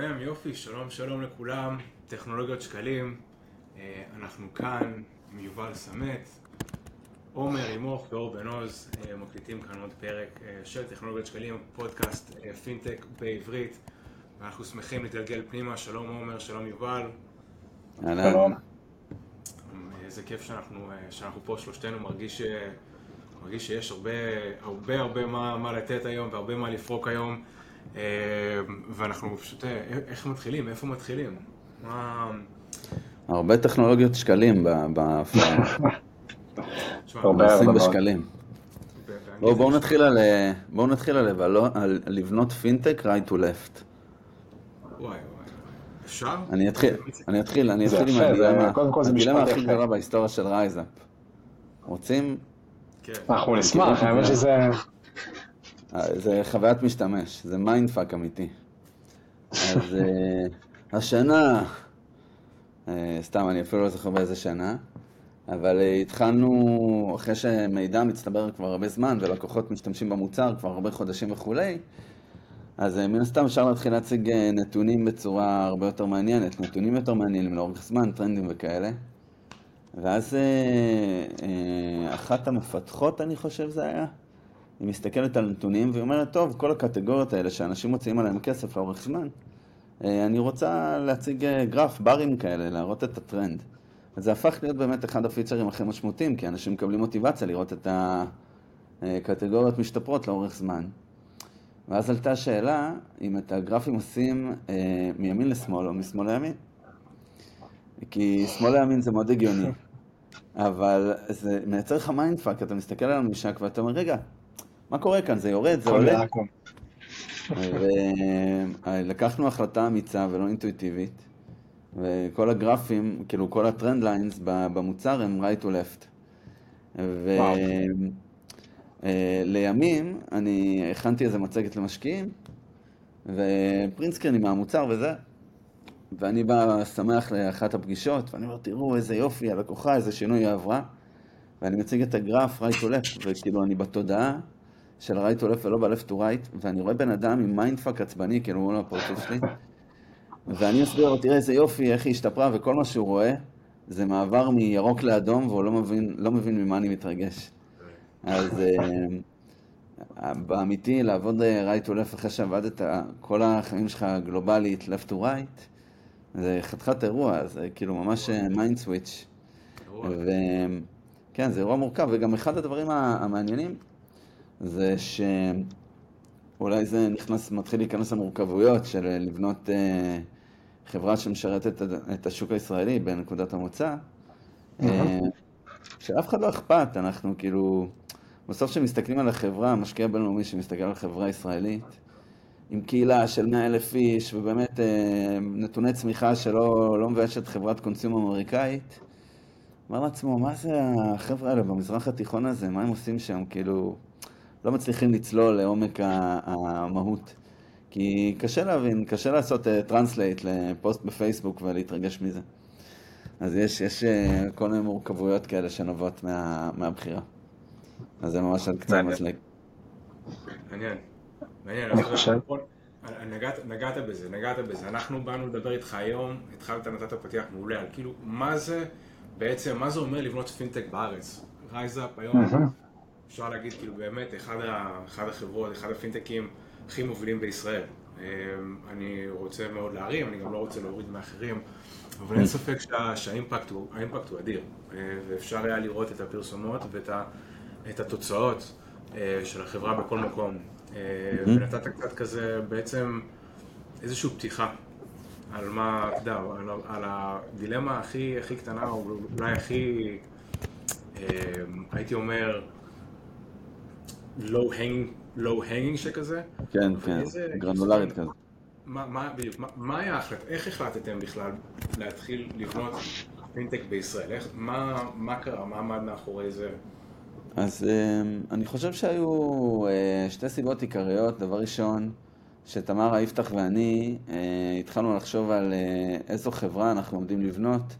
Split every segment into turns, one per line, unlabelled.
מהמם, יופי, שלום שלום לכולם, טכנולוגיות שקלים, אה, אנחנו כאן עם יובל סמט, עומר ימוך ואור בן עוז, אה, מקליטים כאן עוד פרק אה, של טכנולוגיות שקלים, פודקאסט פינטק בעברית, ואנחנו שמחים להתגלגל פנימה, שלום עומר, שלום יובל.
שלום.
איזה כיף שאנחנו, שאנחנו פה שלושתנו, מרגיש, מרגיש שיש הרבה הרבה הרבה מה, מה לתת היום והרבה מה לפרוק היום. אה, ואנחנו פשוט, אה, איך מתחילים? איפה מתחילים? מה...
הרבה טכנולוגיות שקלים בהפרעה. בשקלים. בואו נתחיל על, בואו נתחיל על, על לבנות פינטק right to left.
וואי וואי. אפשר?
אני אתחיל, אני אתחיל, אני אתחיל עם הדילמה, הדילמה הכי גדולה בהיסטוריה של RiseUp. רוצים?
כן. אנחנו נשמח, האמת שזה...
זה חוויית משתמש, זה mind fuck אמיתי. אז אה, השנה, אה, סתם, אני אפילו לא זוכר באיזה שנה, אבל אה, התחלנו, אחרי שמידע מצטבר כבר הרבה זמן ולקוחות משתמשים במוצר כבר הרבה חודשים וכולי, אז מן הסתם אפשר להתחיל להציג נתונים בצורה הרבה יותר מעניינת, נתונים יותר מעניינים לאורך זמן, טרנדים וכאלה. ואז אחת המפתחות, אני חושב זה היה, היא מסתכלת על נתונים והיא אומרת, טוב, כל הקטגוריות האלה שאנשים מוציאים עליהם כסף לאורך זמן, אה, אני רוצה להציג אה, גרף, ברים כאלה, להראות את הטרנד. אז זה הפך להיות באמת אחד הפיצ'רים הכי משמעותיים, כי אנשים מקבלים מוטיבציה לראות את הקטגוריות משתפרות לאורך זמן. ואז עלתה השאלה אם את הגרפים עושים אה, מימין לשמאל או משמאל לימין. כי שמאל לימין זה מאוד הגיוני, אבל זה מייצר לך mindfuck, אתה מסתכל על הממשק ואתה אומר, רגע, מה קורה כאן? זה יורד, זה עולה? ולקחנו החלטה אמיצה ולא אינטואיטיבית, וכל הגרפים, כאילו כל ה trend lines במוצר הם right to left. ולימים אה, אני הכנתי איזה מצגת למשקיעים, ופרינטסקרינים מהמוצר וזה, ואני בא שמח לאחת הפגישות, ואני אומר, תראו איזה יופי, הלקוחה, איזה שינוי היא עברה, ואני מציג את הגרף right to left, וכאילו אני בתודעה של ה-right to left ולא ב-left to right, ואני רואה בן אדם עם mindfuck עצבני, כאילו מול הפרצוף שלי, ואני מסביר לו, תראה איזה יופי, איך היא השתפרה, וכל מה שהוא רואה זה מעבר מירוק לאדום, והוא לא מבין, לא מבין ממה אני מתרגש. אז אה, באמיתי, לעבוד אה, right to left אחרי שעבדת כל החיים שלך גלובלית, left to right, זה חתיכת אירוע, זה כאילו ממש mind switch. וכן, זה אירוע מורכב, וגם אחד הדברים המעניינים, זה שאולי זה נכנס, מתחיל להיכנס למורכבויות של לבנות אה, חברה שמשרתת את השוק הישראלי בנקודת המוצא, אה, שאף אחד לא אכפת, אנחנו כאילו, בסוף כשמסתכלים על החברה, משקיע בינלאומי שמסתכל על חברה ישראלית, עם קהילה של 100 אלף איש, ובאמת אה, נתוני צמיחה שלא לא מביישת חברת consumer אמריקאית, אמר לעצמו, מה זה החבר'ה האלה במזרח התיכון הזה, מה הם עושים שם, כאילו... לא מצליחים לצלול לעומק המהות. כי קשה להבין, קשה לעשות translate אה, לפוסט בפייסבוק ולהתרגש מזה. אז יש, יש אה, כל מיני מורכבויות כאלה שנובעות מה, מהבחירה. אז זה ממש על קצה המזלג.
מעניין. מעניין. נגעת, נגעת בזה, נגעת בזה. אנחנו באנו לדבר איתך היום, התחלת, נתת פתיח מעולה, על כאילו, מה זה בעצם, מה זה אומר לבנות פינטק בארץ? RiseUp היום אפשר להגיד, כאילו באמת, אחד, ה, אחד החברות, אחד הפינטקים הכי מובילים בישראל. אמ, אני רוצה מאוד להרים, אני גם לא רוצה להוריד מאחרים, אבל אין ספק שה, שהאימפקט הוא, הוא אדיר, אה, ואפשר היה לראות את הפרסומות ואת ה, את התוצאות אה, של החברה בכל מקום. אה, ונתת קצת כזה, בעצם איזושהי פתיחה על מה, אתה יודע, על, על הדילמה הכי, הכי קטנה, או אולי הכי, הייתי אומר, לואו הנגינג שכזה.
כן, כן, גרנולרית כזה.
מה, מה, בדיוק, מה, מה היה החלטה, איך החלטתם בכלל להתחיל לבנות פינטק בישראל? איך, מה, מה קרה, מה עמד מאחורי זה?
אז אמ, אני חושב שהיו אה, שתי סיבות עיקריות. דבר ראשון, שתמרה, יפתח ואני אה, התחלנו לחשוב על אה, איזו חברה אנחנו עומדים לבנות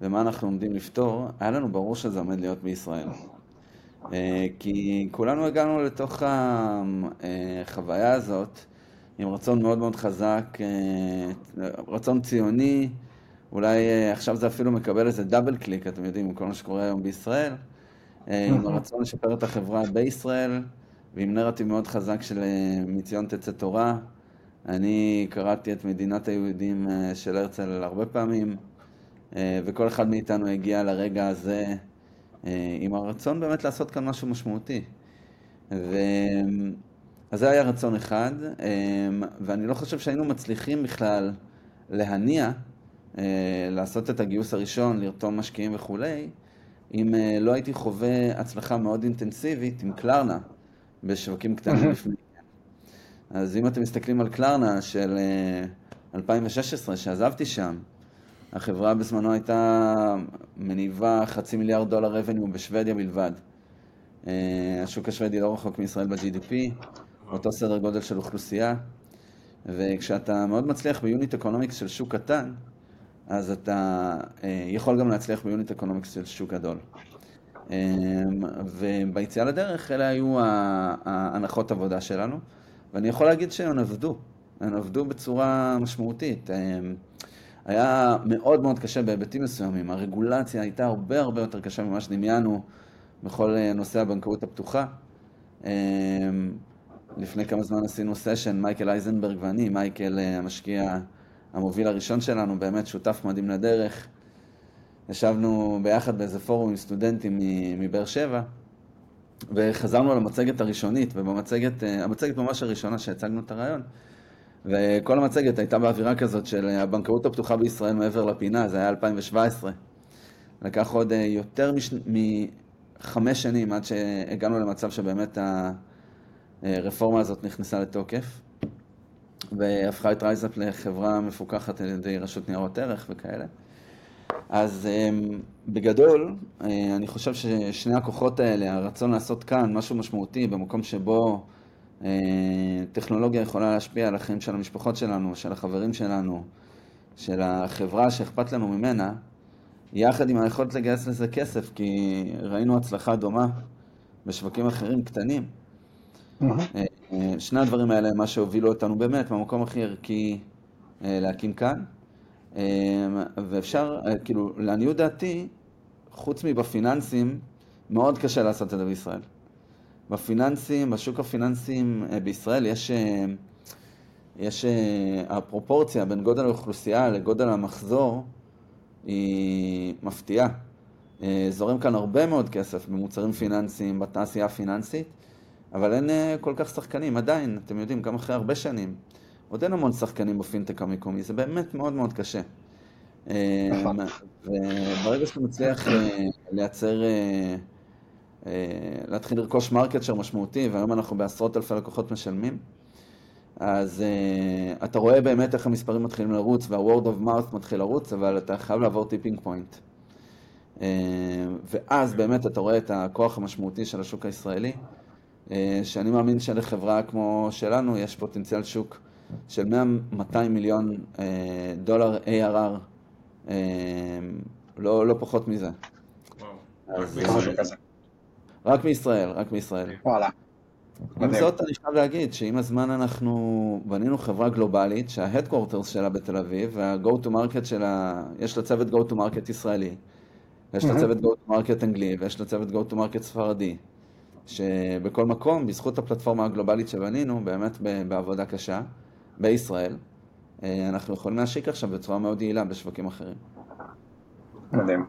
ומה אנחנו עומדים לפתור. היה לנו ברור שזה עומד להיות בישראל. אה, כי כולנו הגענו לתוך החוויה הזאת עם רצון מאוד מאוד חזק, אה, רצון ציוני, אולי אה, עכשיו זה אפילו מקבל איזה דאבל קליק, אתם יודעים, עם כל מה שקורה היום בישראל, עם הרצון לשפר את החברה בישראל, ועם נרטיב מאוד חזק של מציון תצא תורה. אני קראתי את מדינת היהודים של הרצל הרבה פעמים, וכל אחד מאיתנו הגיע לרגע הזה עם הרצון באמת לעשות כאן משהו משמעותי. ו... אז זה היה רצון אחד, אמ, ואני לא חושב שהיינו מצליחים בכלל להניע, אה, לעשות את הגיוס הראשון, לרתום משקיעים וכולי, אם אה, לא הייתי חווה הצלחה מאוד אינטנסיבית עם קלרנה בשווקים קטנים לפני. אז אם אתם מסתכלים על קלרנה של 2016, אה, שעזבתי שם, החברה בזמנו הייתה מניבה חצי מיליארד דולר revenue בשוודיה בלבד. השוק השוודי לא רחוק מישראל ב-GDP, אותו סדר גודל של אוכלוסייה, וכשאתה מאוד מצליח ב-unit economics של שוק קטן, אז אתה אה, יכול גם להצליח ב-unit economics של שוק גדול. אה, וביציאה לדרך אלה היו ההנחות עבודה שלנו, ואני יכול להגיד שהן עבדו, הן עבדו בצורה משמעותית. אה, היה מאוד מאוד קשה בהיבטים מסוימים, הרגולציה הייתה הרבה הרבה יותר קשה ממה שדמיינו בכל נושא הבנקאות הפתוחה. לפני כמה זמן עשינו סשן, מייקל אייזנברג ואני, מייקל אה, המשקיע המוביל הראשון שלנו, באמת שותף מדהים לדרך. ישבנו ביחד באיזה פורום עם סטודנטים מבאר שבע, וחזרנו למצגת הראשונית, ובמצגת, אה, המצגת ממש הראשונה שהצגנו את הרעיון, וכל המצגת הייתה באווירה כזאת של הבנקאות הפתוחה בישראל מעבר לפינה, זה היה 2017. לקח עוד אה, יותר מש... מחמש שנים עד שהגענו למצב שבאמת. הרפורמה הזאת נכנסה לתוקף, והפכה את רייזאפ לחברה מפוקחת על ידי רשות ניירות ערך וכאלה. אז אמ, בגדול, אה, אני חושב ששני הכוחות האלה, הרצון לעשות כאן משהו משמעותי במקום שבו אה, טכנולוגיה יכולה להשפיע על החיים של המשפחות שלנו, של החברים שלנו, של החברה שאכפת לנו ממנה, יחד עם היכולת לגייס לזה כסף, כי ראינו הצלחה דומה בשווקים אחרים קטנים. אה, אה, שני הדברים האלה הם מה שהובילו אותנו באמת במקום הכי ערכי אה, להקים כאן. ואפשר, כאילו, לעניות דעתי, חוץ מבפיננסים, מאוד קשה לעשות את זה בישראל. בפיננסים, בשוק הפיננסים בישראל יש, יש הפרופורציה בין גודל האוכלוסייה לגודל המחזור היא מפתיעה. זורם כאן הרבה מאוד כסף במוצרים פיננסיים, בתעשייה הפיננסית, אבל אין אה, כל כך שחקנים, עדיין, אתם יודעים, גם אחרי הרבה שנים, עוד אין המון שחקנים בפינטק המקומי, זה באמת מאוד מאוד קשה. נכון. אה, וברגע שאתה מצליח אה, לייצר, להתחיל לרכוש market משמעותי, והיום אנחנו בעשרות אלפי לקוחות משלמים, אז אה, אתה רואה באמת איך המספרים מתחילים לרוץ וה-word of mouth מתחיל לרוץ, אבל אתה חייב לעבור tipping point. אה, ואז באמת אתה רואה את הכוח המשמעותי של השוק הישראלי, אה, שאני מאמין שלחברה כמו שלנו יש פוטנציאל שוק של 100-200 מיליון אה, דולר ARR, אה, לא, לא פחות מזה. רק מישראל, רק מישראל. וואלה. עם זאת, אני חייב להגיד שעם הזמן אנחנו בנינו חברה גלובלית שה-Headquarters שלה בתל אביב וה-Go to Market שלה, יש לה צוות Go to Market ישראלי, יש לה צוות Go to Market אנגלי ויש לה צוות Go to Market ספרדי. שבכל מקום, בזכות הפלטפורמה הגלובלית שבנינו, באמת בעבודה קשה, בישראל, אה, אנחנו יכולים להשיק עכשיו בצורה מאוד יעילה בשווקים אחרים.
מדהים.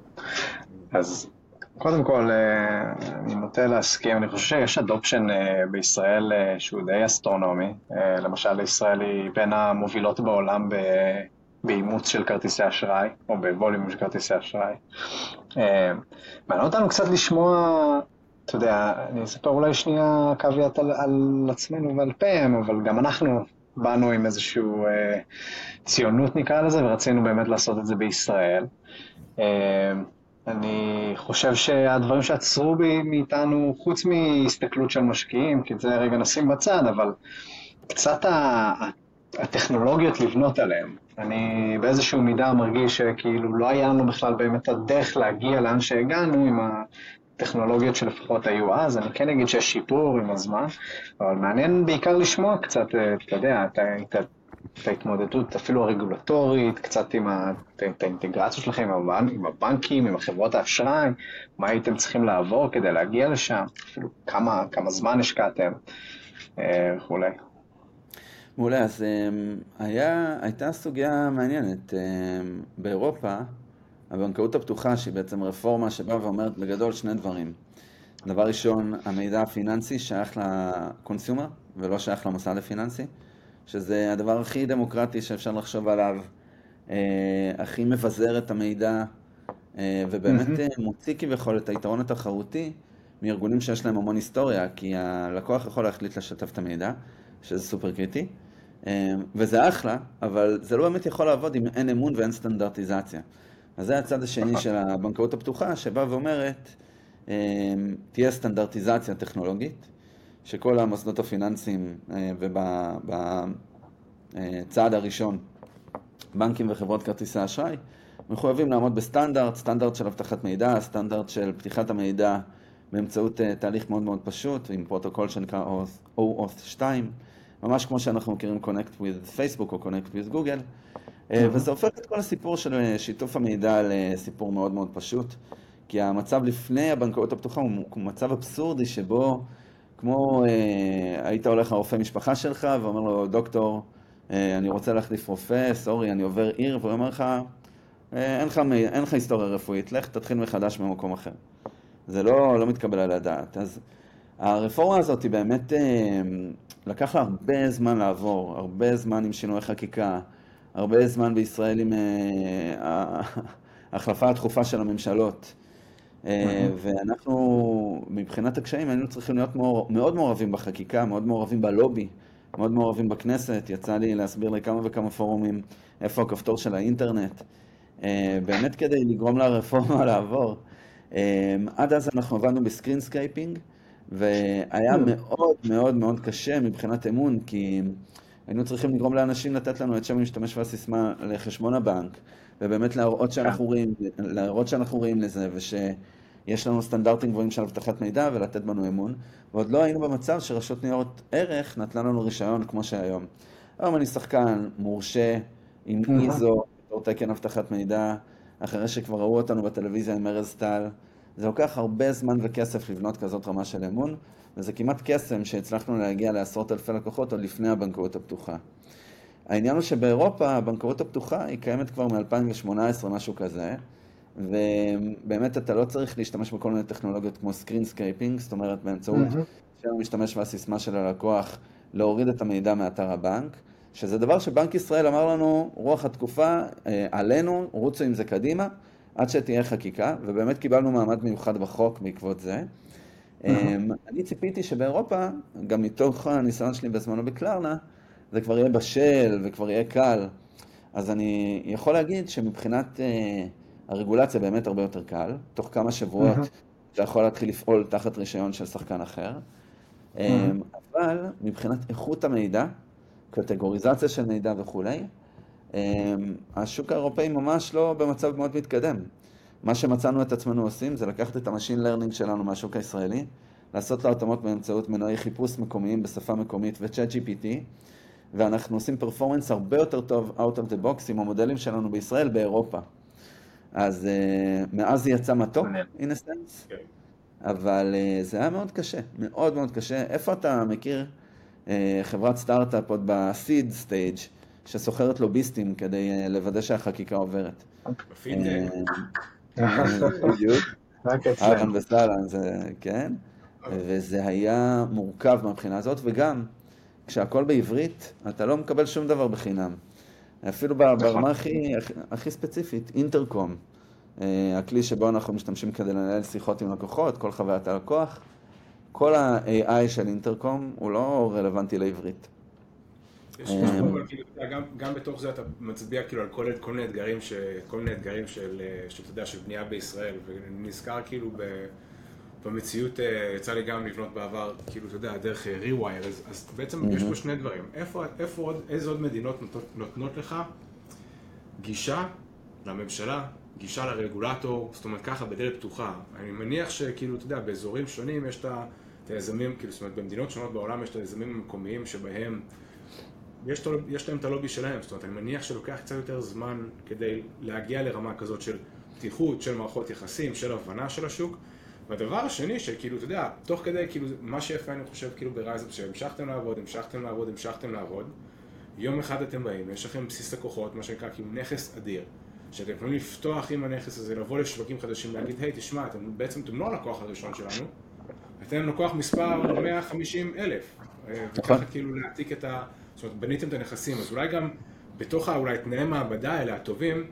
אז קודם כל, אה, אני נוטה להסכים, אני חושב שיש אדופשן אה, בישראל שהוא די אסטרונומי. למשל, ישראל היא בין המובילות בעולם באימוץ של כרטיסי אשראי, או בווליום של כרטיסי אשראי. מעניין אותנו קצת לשמוע אתה יודע, אני אספר אולי שנייה קוויאט על, על עצמנו ועל פם, אבל גם אנחנו באנו עם איזושהי אה, ציונות נקרא לזה, ורצינו באמת לעשות את זה בישראל. אה, אני חושב שהדברים שעצרו בי מאיתנו, חוץ מהסתכלות של משקיעים, כי את זה רגע נשים בצד, אבל קצת הטכנולוגיות לבנות עליהן. אני באיזשהו מידה מרגיש שכאילו לא היה לנו בכלל באמת הדרך להגיע לאן שהגענו עם הטכנולוגיות שלפחות היו אז, אני כן אגיד שיש שיפור עם הזמן, אבל מעניין בעיקר לשמוע קצת, אתה יודע, את ההתמודדות אפילו הרגולטורית, קצת עם האינטגרציה שלכם עם הבנקים, עם החברות האשראי, מה הייתם צריכים לעבור כדי להגיע לשם, אפילו כמה, כמה זמן השקעתם וכולי.
מעולה, אז היה, הייתה סוגיה מעניינת. באירופה, הבנקאות הפתוחה, שהיא בעצם רפורמה שבאה ואומרת בגדול שני דברים. דבר ראשון, המידע הפיננסי שייך לקונסיומר ולא שייך למוסד הפיננסי, שזה הדבר הכי דמוקרטי שאפשר לחשוב עליו, אה, הכי מבזר את המידע, אה, ובאמת mm-hmm. מוציא כביכול את היתרון התחרותי מארגונים שיש להם המון היסטוריה, כי הלקוח יכול להחליט לשתף את המידע, שזה סופר קריטי, אה, וזה אחלה, אבל זה לא באמת יכול לעבוד אם אין אמון ואין סטנדרטיזציה. אז זה הצד השני של הבנקאות הפתוחה, שבאה ואומרת, אמ, תהיה סטנדרטיזציה טכנולוגית, שכל המוסדות הפיננסיים אה, ובצעד הראשון, בנקים וחברות כרטיסי אשראי, מחויבים לעמוד בסטנדרט, סטנדרט של אבטחת מידע, סטנדרט של פתיחת המידע באמצעות אה, תהליך מאוד מאוד פשוט, עם פרוטוקול שנקרא OAuth 2, ממש כמו שאנחנו מכירים Connect with Facebook או Connect with Google. אה, וזה הופך את כל הסיפור של שיתוף המידע לסיפור מאוד מאוד פשוט, כי המצב לפני הבנקאות הפתוחה הוא מצב אבסורדי שבו, כמו אה, היית הולך לרופא משפחה שלך ואומר לו, דוקטור, אני רוצה להחליף רופא, סורי, אני עובר עיר, והוא אומר לך, אין לך, אין לך היסטוריה רפואית, לך תתחיל מחדש במקום אחר. זה לא, לא מתקבל על הדעת. אז הרפורמה הזאת היא באמת, לקח לה הרבה זמן לעבור, הרבה זמן עם שינוי חקיקה. הרבה זמן בישראל עם אה, ההחלפה התכופה של הממשלות. אה, ואנחנו, מבחינת הקשיים, היינו צריכים להיות מאוד מעורבים בחקיקה, מאוד מעורבים בלובי, מאוד מעורבים בכנסת. יצא לי להסביר לכמה וכמה פורומים איפה הכפתור של האינטרנט. אה, באמת כדי לגרום לרפורמה לעבור. עד אז אנחנו עבדנו ב-screen scraping, והיה מאוד מאוד מאוד קשה מבחינת אמון, כי... היינו צריכים לגרום לאנשים לתת לנו את שם המשתמש והסיסמה לחשבון הבנק, ובאמת להראות שאנחנו רואים, להראות שאנחנו רואים לזה, ושיש לנו סטנדרטים גבוהים של אבטחת מידע ולתת בנו אמון, ועוד לא היינו במצב שרשות ניירות ערך נתנה לנו רישיון כמו שהיום. היום אני שחקן מורשה עם ISO, בתור תקן אבטחת מידע, אחרי שכבר ראו אותנו בטלוויזיה עם ארז טל. זה לוקח הרבה זמן וכסף לבנות כזאת רמה של אמון, וזה כמעט קסם שהצלחנו להגיע לעשרות אלפי לקוחות עוד לפני הבנקאות הפתוחה. העניין הוא שבאירופה הבנקאות הפתוחה היא קיימת כבר מ-2018, משהו כזה, ובאמת אתה לא צריך להשתמש בכל מיני טכנולוגיות כמו screen scraping, זאת אומרת באמצעות mm-hmm. שם המשתמש והסיסמה של הלקוח להוריד את המידע מאתר הבנק, שזה דבר שבנק ישראל אמר לנו, רוח התקופה, אה, עלינו, רוצו עם זה קדימה, עד שתהיה חקיקה, ובאמת קיבלנו מעמד מיוחד בחוק בעקבות זה. אמ, אני ציפיתי שבאירופה, גם מתוך הניסיון שלי בזמנו בקלרנה, זה כבר יהיה בשל וכבר יהיה קל. אז אני יכול להגיד שמבחינת אה, הרגולציה באמת הרבה יותר קל. תוך כמה שבועות אתה יכול להתחיל לפעול תחת רישיון של שחקן אחר. אמ, אבל מבחינת איכות המידע, קטגוריזציה של מידע וכולי, אמ, השוק האירופאי ממש לא במצב מאוד מתקדם. מה שמצאנו את עצמנו עושים זה לקחת את ה-machine learning שלנו מהשוק הישראלי, לעשות לו התאמות באמצעות מנועי חיפוש מקומיים בשפה מקומית ו- ChatGPT, ואנחנו עושים performance הרבה יותר טוב out of the box עם המודלים שלנו בישראל באירופה. אז uh, מאז זה יצא מתוק, in a sense, כן. אבל uh, זה היה מאוד קשה, מאוד מאוד קשה. איפה אתה מכיר uh, חברת סטארט-אפ עוד ב-seed stage, שסוחרת לוביסטים כדי uh, לוודא שהחקיקה עוברת? בפידבק. בדיוק. אהלן וסהלן, כן. וזה היה מורכב מהבחינה הזאת, וגם כשהכל בעברית, אתה לא מקבל שום דבר בחינם. אפילו ברמה הכי, הכי ספציפית, אינטרקום, אה, הכלי שבו אנחנו משתמשים כדי לנהל שיחות עם לקוחות, כל חוויית הלקוח, כל ה-AI של אינטרקום הוא לא רלוונטי לעברית.
אמ, כאילו, גם בתוך זה אתה מצביע כאילו על כל מיני אתגרים, כל מיני אתגרים של, שאתה יודע, של בנייה בישראל, ונזכר כאילו במציאות, אה, יצא לי גם לבנות בעבר, כאילו, אתה יודע, דרך rewire, אז בעצם יש פה שני דברים, איפה עוד, איזה עוד מדינות נותנות לך גישה לממשלה גישה לרגולטור, זאת אומרת ככה, בדלת פתוחה. אני מניח שכאילו, אתה יודע, באזורים שונים יש את היזמים, כאילו, זאת אומרת, במדינות שונות בעולם יש את היזמים המקומיים שבהם יש, יש להם את הלובי שלהם, זאת אומרת, אני מניח שלוקח קצת יותר זמן כדי להגיע לרמה כזאת של פתיחות, של מערכות יחסים, של הבנה של השוק. והדבר השני, שכאילו, אתה יודע, תוך כדי, כאילו, מה שיפה אני חושב, כאילו, ברייזאפ, שהמשכתם לעבוד, המשכתם לעבוד, המשכתם לעבוד, יום אחד אתם באים, יש לכם בסיס לקוחות, מה שנקרא, כאילו, נכס אדיר. שאתם יכולים לפתוח עם הנכס הזה, לבוא לשווקים חדשים, להגיד, היי, תשמע, אתם בעצם, אתם לא הלקוח הראשון שלנו, אתם לקוח מספר 150 אלף. אה, וככה נכון. כאילו להעתיק את ה... זאת אומרת, בניתם את הנכסים, אז אולי גם בתוך אולי תנאי מעבדה האלה הטובים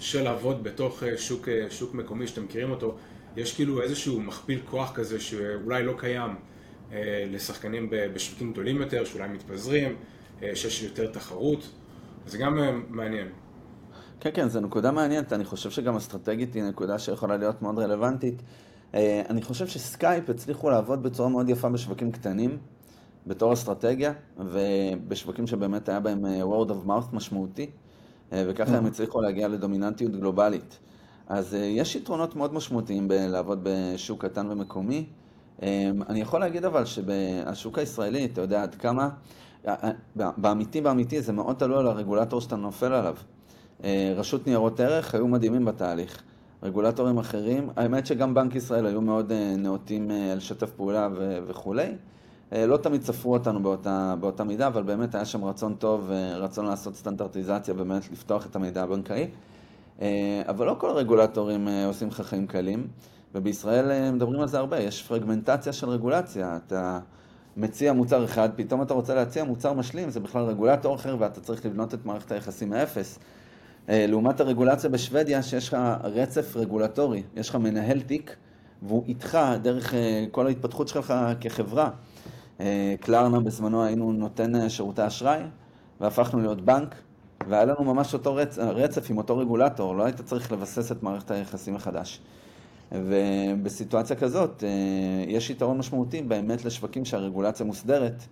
של לעבוד בתוך אה, שוק, אה, שוק מקומי שאתם מכירים אותו, יש כאילו איזשהו מכפיל כוח כזה שאולי לא קיים אה, לשחקנים בשווקים גדולים יותר, שאולי מתפזרים, אה, שיש יותר תחרות, זה גם אה, מעניין.
כן, כן, זו נקודה מעניינת, אני חושב שגם אסטרטגית היא נקודה שיכולה להיות מאוד רלוונטית. אה, אני חושב שסקייפ הצליחו לעבוד בצורה מאוד יפה בשווקים קטנים, בתור אסטרטגיה, ובשווקים שבאמת היה בהם אה, word of mouth משמעותי, אה, וככה הם הצליחו להגיע לדומיננטיות גלובלית. אז אה, יש יתרונות מאוד משמעותיים בלעבוד בשוק קטן ומקומי. אני יכול להגיד אבל שבשוק הישראלי, אתה יודע עד כמה, באמיתי באמיתי זה מאוד תלוי על הרגולטור שאתה נופל עליו. רשות ניירות ערך היו מדהימים בתהליך. רגולטורים אחרים, האמת שגם בנק ישראל היו מאוד נאותים לשתף פעולה וכולי. אה, לא תמיד ספרו אותנו באותה, באותה מידה, אבל באמת היה שם רצון טוב, רצון לעשות סטנדרטיזציה, באמת לפתוח את המידע הבנקאי. אה, אבל לא כל הרגולטורים אה, עושים לך חיים קלים, ובישראל מדברים על זה הרבה, יש פרגמנטציה של רגולציה. אתה מציע מוצר אחד, פתאום אתה רוצה להציע מוצר משלים, זה בכלל רגולטור אחר, ואתה צריך לבנות את מערכת היחסים מאפס. לעומת הרגולציה בשוודיה, שיש לך רצף רגולטורי, יש לך מנהל תיק, והוא איתך דרך כל ההתפתחות שלך כחברה. אה, קלרנה בזמנו היינו נותן אה, שירותי אשראי, והפכנו להיות בנק, והיה לנו ממש אותו רצ... רצף עם אותו רגולטור, לא היית צריך לבסס את מערכת היחסים מחדש. ובסיטואציה כזאת, אה, יש יתרון משמעותי באמת לשווקים שהרגולציה מוסדרת,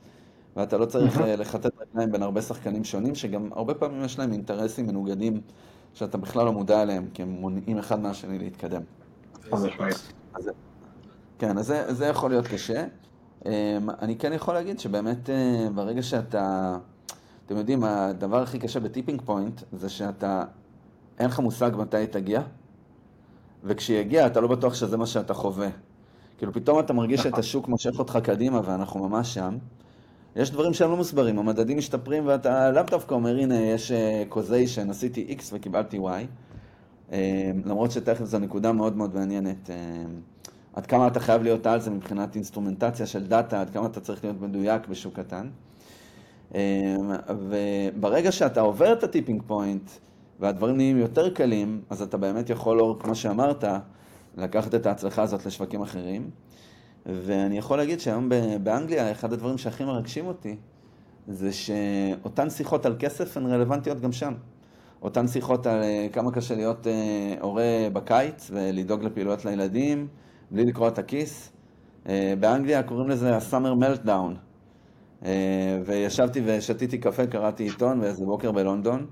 ואתה לא צריך לחטט רגליים בין הרבה שחקנים שונים, שגם הרבה פעמים יש להם אינטרסים מנוגדים שאתה בכלל לא מודע אליהם, כי הם מונעים אחד מהשני להתקדם. כן, אז זה, זה יכול להיות קשה. אמ, אני כן יכול להגיד שבאמת אה, ברגע שאתה, אתם יודעים, הדבר הכי קשה בטיפינג פוינט זה שאתה, אין לך מושג מתי היא תגיע, וכשיגיע אתה לא בטוח שזה מה שאתה חווה. כאילו פתאום אתה מרגיש שאת נכון. השוק מושך אותך קדימה ואנחנו ממש שם. יש דברים שהם לא מוסברים, המדדים משתפרים ואתה לאו דווקא אומר, הנה, יש קוזיישן, אה, עשיתי X וקיבלתי Y. אמ, למרות שתכף זו נקודה מאוד מאוד מעניינת. אמ, עד כמה אתה חייב להיות על זה מבחינת אינסטרומנטציה של דאטה, עד כמה אתה צריך להיות מדויק בשוק קטן. אמ, וברגע שאתה עובר את הטיפינג פוינט והדברים נהיים יותר קלים, אז אתה באמת יכול, כמו שאמרת, לקחת את ההצלחה הזאת לשווקים אחרים. ואני יכול להגיד שהיום באנגליה, אחד הדברים שהכי מרגשים אותי, זה שאותן שיחות על כסף הן רלוונטיות גם שם. אותן שיחות על אה, כמה קשה להיות אה, הורה בקיץ ולדאוג לפעילויות לילדים, בלי לקרוא את הכיס. אה, באנגליה קוראים לזה ה-Summer Meltdown. אה, וישבתי ושתיתי קפה, קראתי עיתון באיזה בוקר בלונדון,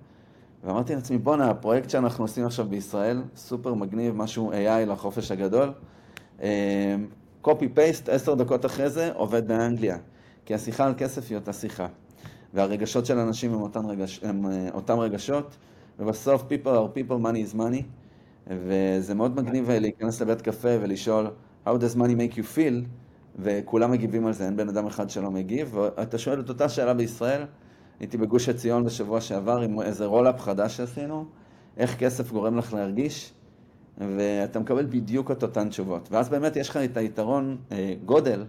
ואמרתי לעצמי, בואנה, הפרויקט שאנחנו עושים עכשיו בישראל, סופר מגניב, משהו AI לחופש הגדול. קופי פייסט, עשר דקות אחרי זה, עובד באנגליה. כי השיחה על כסף היא אותה שיחה. והרגשות של אנשים הם אותם, רגש, הם אה, אותם רגשות, ובסוף people are people, money is money. וזה מאוד מגניב להיכנס לבית קפה ולשאול How does money make you feel? וכולם מגיבים על זה, אין בן אדם אחד שלא מגיב. ואתה שואל את אותה שאלה בישראל, הייתי בגוש עציון בשבוע שעבר עם איזה רולאפ חדש שעשינו, איך כסף גורם לך להרגיש, ואתה מקבל בדיוק את אותן תשובות. ואז באמת יש לך את היתרון אה, גודל,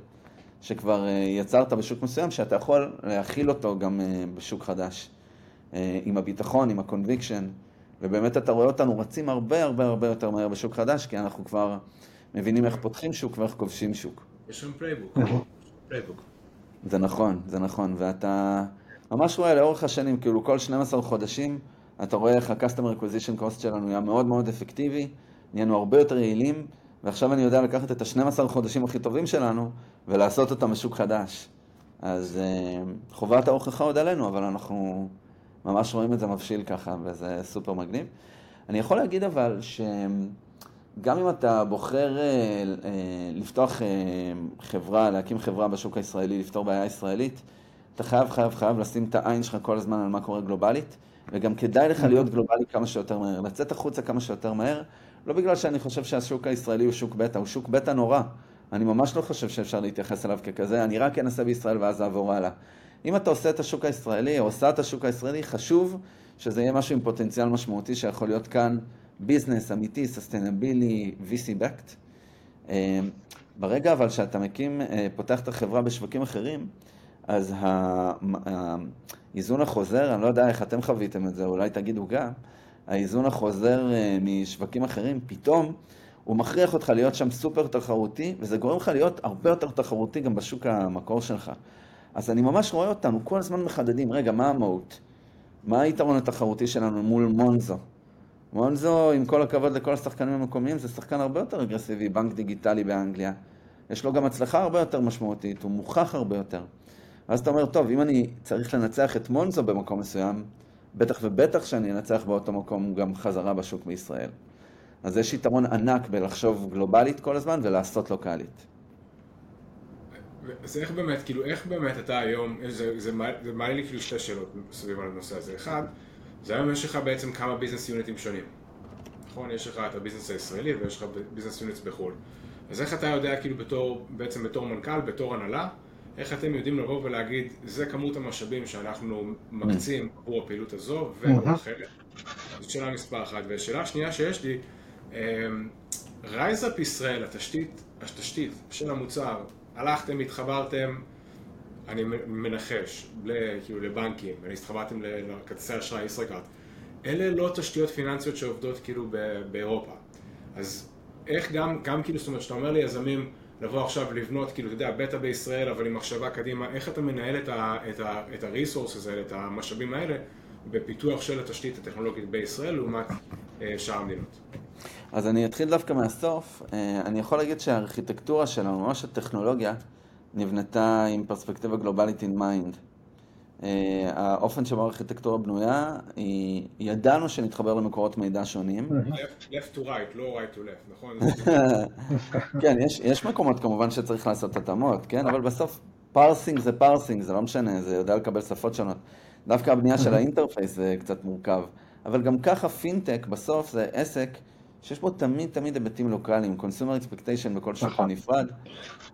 שכבר אה, יצרת בשוק מסוים, שאתה יכול להכיל אותו גם אה, בשוק חדש. עם הביטחון, עם ה-conviction. ובאמת אתה רואה אותנו רצים הרבה הרבה הרבה יותר מהר בשוק חדש, כי אנחנו כבר מבינים איך פותחים שוק ואיך כובשים שוק.
יש שם playbook. playbook.
זה נכון, זה נכון, ואתה ממש רואה לאורך השנים, כאילו כל 12 חודשים, אתה רואה איך ה-Customer Acquisition Cost שלנו היה מאוד מאוד אפקטיבי, נהיינו הרבה יותר יעילים, ועכשיו אני יודע לקחת את ה-12 חודשים הכי טובים שלנו ולעשות אותם בשוק חדש. אז uh, חובת ההוכחה עוד עלינו, אבל אנחנו ממש רואים את זה מבשיל ככה, וזה סופר מגניב. אני יכול להגיד אבל שגם אם אתה בוחר לפתוח חברה, להקים חברה בשוק הישראלי, לפתור בעיה ישראלית, אתה חייב, חייב, חייב לשים את העין שלך כל הזמן על מה קורה גלובלית, וגם כדאי לך להיות גלובלי כמה שיותר מהר, לצאת החוצה כמה שיותר מהר, לא בגלל שאני חושב שהשוק הישראלי הוא שוק בטא, הוא שוק בטא נורא. אני ממש לא חושב שאפשר להתייחס אליו ככזה, אני רק אנסה בישראל ואז אעבור הלאה. אם אתה עושה את השוק הישראלי, או עושה את השוק הישראלי, חשוב שזה יהיה משהו עם פוטנציאל משמעותי שיכול להיות כאן business אמיתי, sustainable, VC-Backed. אה, ברגע אבל שאתה מקים, אה, פותח את החברה בשווקים אחרים, אז האיזון החוזר, אני לא יודע איך אתם חוויתם את זה, אולי תגידו גם, האיזון החוזר אה, משווקים אחרים, פתאום הוא מכריח אותך להיות שם סופר תחרותי, וזה גורם לך להיות הרבה יותר תחרותי גם בשוק המקור שלך. אז אני ממש רואה אותנו כל הזמן מחדדים, רגע, מה המהות? מה היתרון התחרותי שלנו מול מונזו? מונזו, עם כל הכבוד לכל השחקנים המקומיים, זה שחקן הרבה יותר אגרסיבי, בנק דיגיטלי באנגליה. יש לו גם הצלחה הרבה יותר משמעותית, הוא מוכח הרבה יותר. ואז אתה אומר, טוב, אם אני צריך לנצח את מונזו במקום מסוים, בטח ובטח שאני אנצח באותו מקום גם חזרה בשוק בישראל. אז יש יתרון ענק בלחשוב גלובלית כל הזמן ולעשות locally.
אז איך באמת, כאילו, איך באמת אתה היום, זה, זה, זה מעלה לי כאילו שתי שאלות סביב על הנושא הזה. אחד, זה היום יש לך בעצם כמה business unitים שונים. נכון? יש לך את ה-business הישראלי ויש לך business units בחו"ל. אז איך אתה יודע, כאילו, בתור, בעצם בתור מנכ"ל, בתור הנהלה, איך אתם יודעים לבוא ולהגיד, זה כמות המשאבים שאנחנו מקצים עבור הפעילות הזו ולא אחרת? זאת שאלה מספר אחת. ושאלה שנייה שיש לי, רייזאפ ישראל, התשתית, התשתית של המוצר, הלכתם, התחברתם, אני מנחש, כאילו לבנקים, והתחברתם לכרטיסי אשראי ישראכרט, אלה לא תשתיות פיננסיות שעובדות כאילו באירופה. אז איך גם, גם כאילו, זאת אומרת, שאתה אומר ליזמים לבוא עכשיו לבנות, כאילו, אתה יודע, בטא בישראל, אבל עם מחשבה קדימה, איך אתה מנהל את ה-resources האלה, את המשאבים האלה, בפיתוח של התשתית הטכנולוגית בישראל לעומת אה, שאר המדינות?
אז אני אתחיל דווקא מהסוף. אה, אני יכול להגיד שהארכיטקטורה שלנו, ממש הטכנולוגיה, נבנתה עם פרספקטיבה גלובלית in mind. אה, האופן שבו הארכיטקטורה בנויה, היא, ידענו שנתחבר למקורות מידע שונים.
left to right, לא right to left, נכון?
כן, יש, יש מקומות כמובן שצריך לעשות התאמות, כן? אבל בסוף parsing זה parsing, זה לא משנה, זה יודע לקבל שפות שונות. דווקא הבנייה של ה interface זה קצת מורכב. אבל גם ככה פינטק בסוף זה עסק שיש בו תמיד תמיד היבטים לוקאליים, consumer expectation בכל שוק נכון. נפרד.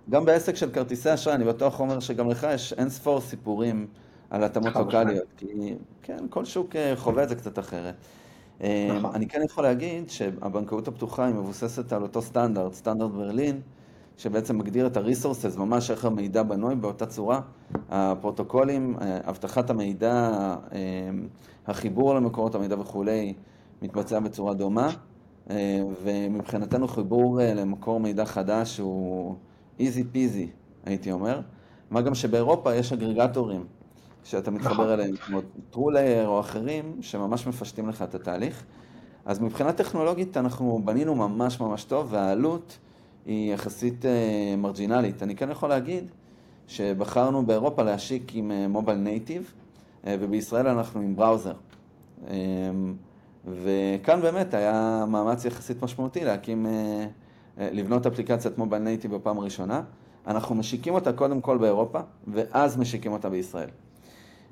גם בעסק של כרטיסי אשראי, אני בטוח אומר שגם לך יש אין ספור סיפורים על התאמות לוקאליות, כי כן, כל שוק אה, חווה את זה קצת אחרת. אה, נכון. אני כן יכול להגיד שהבנקאות הפתוחה היא מבוססת על אותו סטנדרט, סטנדרט ברלין, שבעצם מגדיר את ה-resources, ממש איך המידע בנוי באותה צורה. הפרוטוקולים, אה, אבטחת המידע, החיבור למקורות המידע וכולי, מתבצע בצורה דומה. ומבחינתנו חיבור למקור מידע חדש הוא איזי פיזי, הייתי אומר. מה גם שבאירופה יש אגרגטורים שאתה מתחבר נכון. אליהם, כמו טרולר או אחרים, שממש מפשטים לך את התהליך. אז מבחינה טכנולוגית אנחנו בנינו ממש ממש טוב, והעלות היא יחסית אה, מרג'ינלית. אני כן יכול להגיד שבחרנו באירופה להשיק עם mobile אה, native, אה, ובישראל אנחנו עם browser. וכאן באמת היה מאמץ יחסית משמעותי להקים, לבנות אפליקציית mobile native בפעם הראשונה. אנחנו משיקים אותה קודם כל באירופה, ואז משיקים אותה בישראל.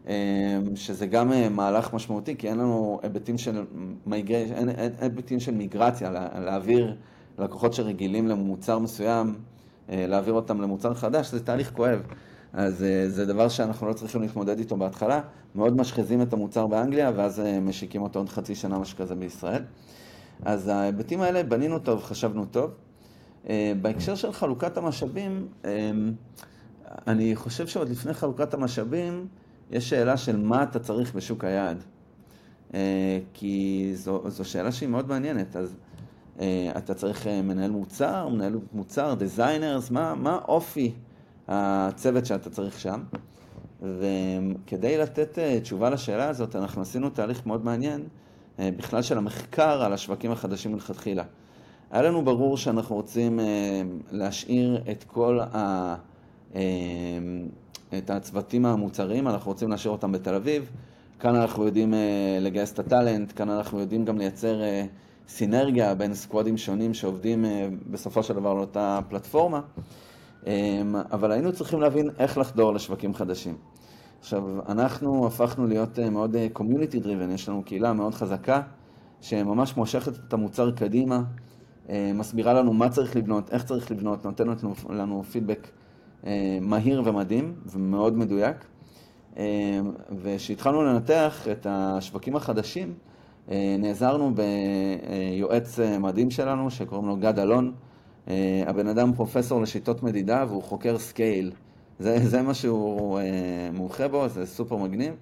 אמ, שזה גם אה, מהלך משמעותי, כי אין לנו היבטים של, מיגר... אין, אין היבטים של מיגרציה, להעביר לקוחות שרגילים למוצר מסוים, אה, להעביר אותם למוצר חדש, זה תהליך כואב. אז אה, זה דבר שאנחנו לא צריכים להתמודד איתו בהתחלה, מאוד משחזים את המוצר באנגליה, ואז משיקים אותו עוד חצי שנה, משהו כזה בישראל. אז ההיבטים האלה, בנינו טוב, חשבנו טוב. בהקשר של חלוקת המשאבים, אמ, אני חושב שעוד לפני חלוקת המשאבים, יש שאלה של מה אתה צריך בשוק היעד. אה, כי זו, זו שאלה שהיא מאוד מעניינת. אז אה, אתה צריך אה, מנהל מוצר, מנהל מוצר, designers, מה, מה אופי הצוות שאתה צריך שם? וכדי לתת תשובה לשאלה הזאת, אנחנו עשינו תהליך מאוד מעניין, בכלל של המחקר על השווקים החדשים מלכתחילה. היה לנו ברור שאנחנו רוצים להשאיר את כל ה... את הצוותים המוצריים, אנחנו רוצים להשאיר אותם בתל אביב, כאן אנחנו יודעים לגייס את ה talent, כאן אנחנו יודעים גם לייצר סינרגיה בין סקוואדים שונים שעובדים בסופו של דבר לאותה פלטפורמה, אבל היינו צריכים להבין איך לחדור לשווקים חדשים. עכשיו, אנחנו הפכנו להיות מאוד community driven, יש לנו קהילה מאוד חזקה, שממש מושכת את המוצר קדימה, מסבירה לנו מה צריך לבנות, איך צריך לבנות, נותנת לנו פידבק מהיר ומדהים ומאוד מדויק. וכשהתחלנו לנתח את השווקים החדשים, נעזרנו ביועץ מדהים שלנו שקוראים לו גד אלון. הבן אדם פרופסור לשיטות מדידה והוא חוקר scale. זה, זה מה שהוא מומחה בו, זה סופר מגניב.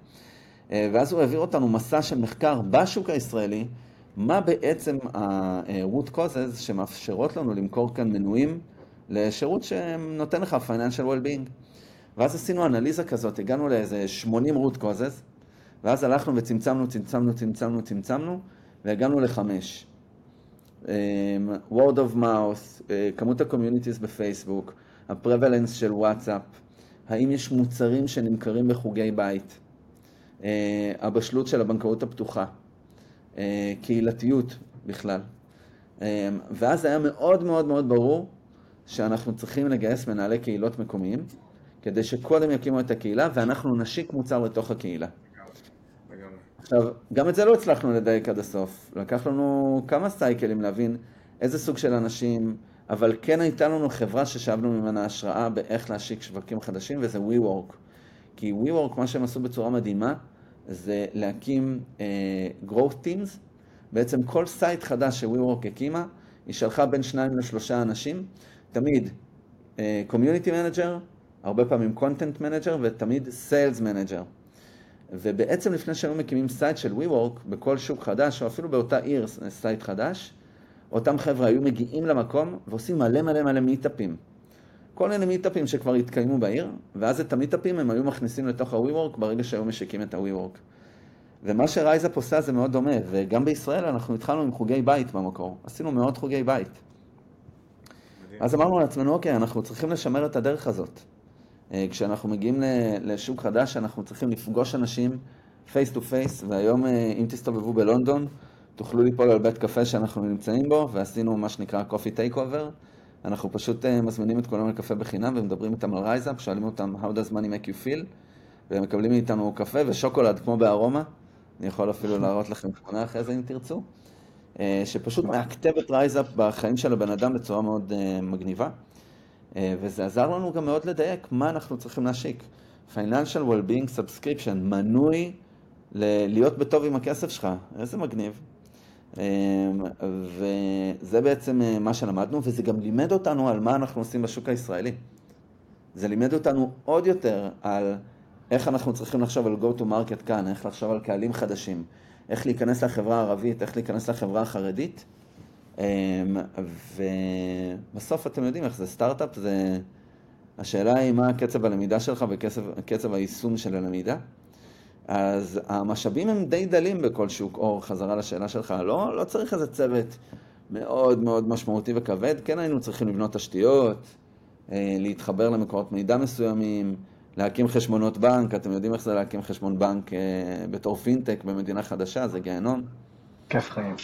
ואז הוא העביר אותנו מסע של מחקר בשוק הישראלי, מה בעצם ה-root causes שמאפשרות לנו למכור כאן מנויים לשירות שנותן לך financial well-being. ואז עשינו אנליזה כזאת, הגענו לאיזה 80 root causes, ואז הלכנו וצמצמנו, צמצמנו, צמצמנו, צמצמנו, והגענו לחמש. Word of mouth, כמות ה-communities בפייסבוק, ה-prevalence של וואטסאפ, האם יש מוצרים שנמכרים בחוגי בית, הבשלות של הבנקאות הפתוחה, קהילתיות בכלל. ואז היה מאוד מאוד מאוד ברור שאנחנו צריכים לגייס מנהלי קהילות מקומיים, כדי שקודם יקימו את הקהילה ואנחנו נשיק מוצר לתוך הקהילה. עכשיו, גם את זה לא הצלחנו לדייק עד הסוף. לקח לנו כמה סייקלים להבין איזה סוג של אנשים, אבל כן הייתה לנו חברה ששאבנו ממנה השראה באיך להשיק שווקים חדשים, וזה WeWork. כי WeWork, מה שהם עשו בצורה מדהימה, זה להקים אה, growth teams. בעצם כל site חדש ש-WeWork הקימה, היא שלחה בין שניים לשלושה אנשים, תמיד אה, Community Manager, הרבה פעמים Content Manager ותמיד Sales Manager. ובעצם לפני שהיו מקימים site של WeWork, בכל שוק חדש, או אפילו באותה עיר site חדש, אותם חבר'ה היו מגיעים למקום ועושים מלא מלא מלא מיטאפים. כל מיני מיטאפים שכבר התקיימו בעיר, ואז את המיטאפים הם היו מכניסים לתוך ה-WeWork ברגע שהיו משיקים את ה-WeWork. ומה ש RiseUp עושה זה מאוד דומה, וגם בישראל אנחנו התחלנו עם חוגי בית במקור. עשינו מאות חוגי בית. מדהים. אז אמרנו לעצמנו, אוקיי, אנחנו צריכים לשמר את הדרך הזאת. אה, כשאנחנו מגיעים לשוק חדש, אנחנו צריכים לפגוש אנשים face to face, והיום אה, אם תסתובבו בלונדון, תוכלו ליפול על בית קפה שאנחנו נמצאים בו, ועשינו מה שנקרא coffee take over. אנחנו פשוט אה, מזמינים את כולם לקפה בחינם ומדברים איתם על RiseUp, שואלים אותם How does money make you feel, והם מקבלים מאיתנו קפה ושוקולד כמו בארומה. אני יכול אפילו להראות לכם תמונה אחרי זה אם תרצו. שפשוט מאקטב את RiseUp בחיים של הבן אדם בצורה מאוד מגניבה. וזה עזר לנו גם מאוד לדייק מה אנחנו צריכים להשיק. Financial Well-being Subscription, מנוי ל- להיות בטוב עם הכסף שלך, איזה מגניב. וזה בעצם מה שלמדנו, וזה גם לימד אותנו על מה אנחנו עושים בשוק הישראלי. זה לימד אותנו עוד יותר על איך אנחנו צריכים לחשוב על go to market כאן, איך לחשוב על קהלים חדשים, איך להיכנס לחברה הערבית, איך להיכנס לחברה החרדית. אמ, ובסוף אתם יודעים איך זה סטארט-אפ, זה... השאלה היא מה קצב הלמידה שלך וקצב היישום של הלמידה. אז המשאבים הם די דלים בכל שוק אור, חזרה לשאלה שלך. לא, לא צריך איזה צוות מאוד מאוד משמעותי וכבד, כן היינו צריכים לבנות תשתיות, אה, להתחבר למקורות מידע מסוימים, להקים חשבונות בנק, אתם יודעים איך זה להקים חשבון בנק אה, בתור פינטק במדינה חדשה, זה גיהנום.
כיף חיים.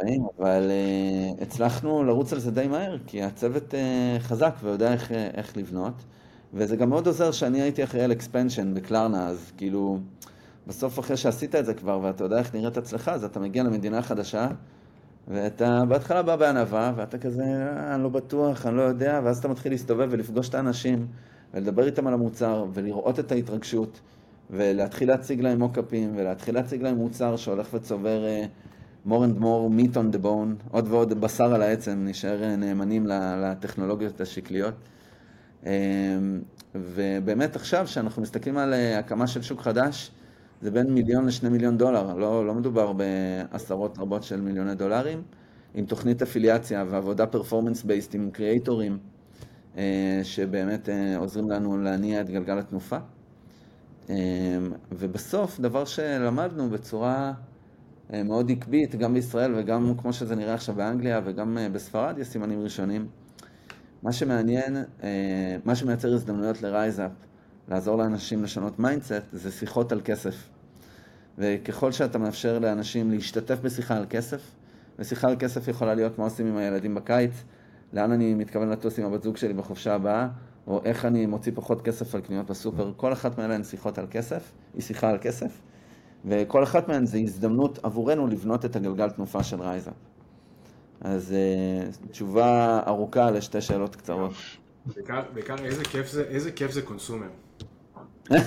חיים, אבל uh, הצלחנו לרוץ על זה די מהר, כי הצוות uh, חזק ויודע איך, אה, איך לבנות, וזה גם מאוד עוזר שאני הייתי אחראי על אקספנשן בקלרנה, אז כאילו, בסוף אחרי שעשית את זה כבר, ואתה יודע איך נראית אצלך, אז אתה מגיע למדינה חדשה, ואתה בהתחלה בא בענווה, ואתה כזה, אה, אני לא בטוח, אני לא יודע, ואז אתה מתחיל להסתובב ולפגוש את האנשים, ולדבר איתם על המוצר, ולראות את ההתרגשות. ולהתחיל להציג להם מוקאפים, ולהתחיל להציג להם מוצר שהולך וצובר uh, more and more meat on the bone, עוד ועוד בשר על העצם, נשאר uh, נאמנים לטכנולוגיות השקליות. Um, ובאמת עכשיו, כשאנחנו מסתכלים על הקמה של שוק חדש, זה בין מיליון לשני מיליון דולר, לא, לא מדובר בעשרות רבות של מיליוני דולרים, עם תוכנית אפיליאציה ועבודה פרפורמנס בייסט עם קריאייטורים, שבאמת עוזרים לנו להניע את גלגל התנופה. אמ, ובסוף, דבר שלמדנו בצורה אה, מאוד עקבית, גם בישראל וגם כמו שזה נראה עכשיו באנגליה וגם אה, בספרד יש סימנים ראשונים, מה שמעניין, אה, מה שמייצר הזדמנויות ל RiseUp לעזור לאנשים לשנות mindset, זה שיחות על כסף. וככל שאתה מאפשר לאנשים להשתתף בשיחה על כסף, ושיחה על כסף יכולה להיות מה עושים עם הילדים בקיץ, לאן אני מתכוון לטוס עם הבת זוג שלי בחופשה הבאה, או איך אני מוציא פחות כסף על קניות בסופר, כל אחת מהן הן שיחות על כסף, היא שיחה על כסף, וכל אחת מהן זה הזדמנות עבורנו לבנות את הגלגל תנופה של RiseUp. אז אה, תשובה ארוכה לשתי שאלות קצרות.
בעיקר איזה כיף זה, איזה כיף זה consumer.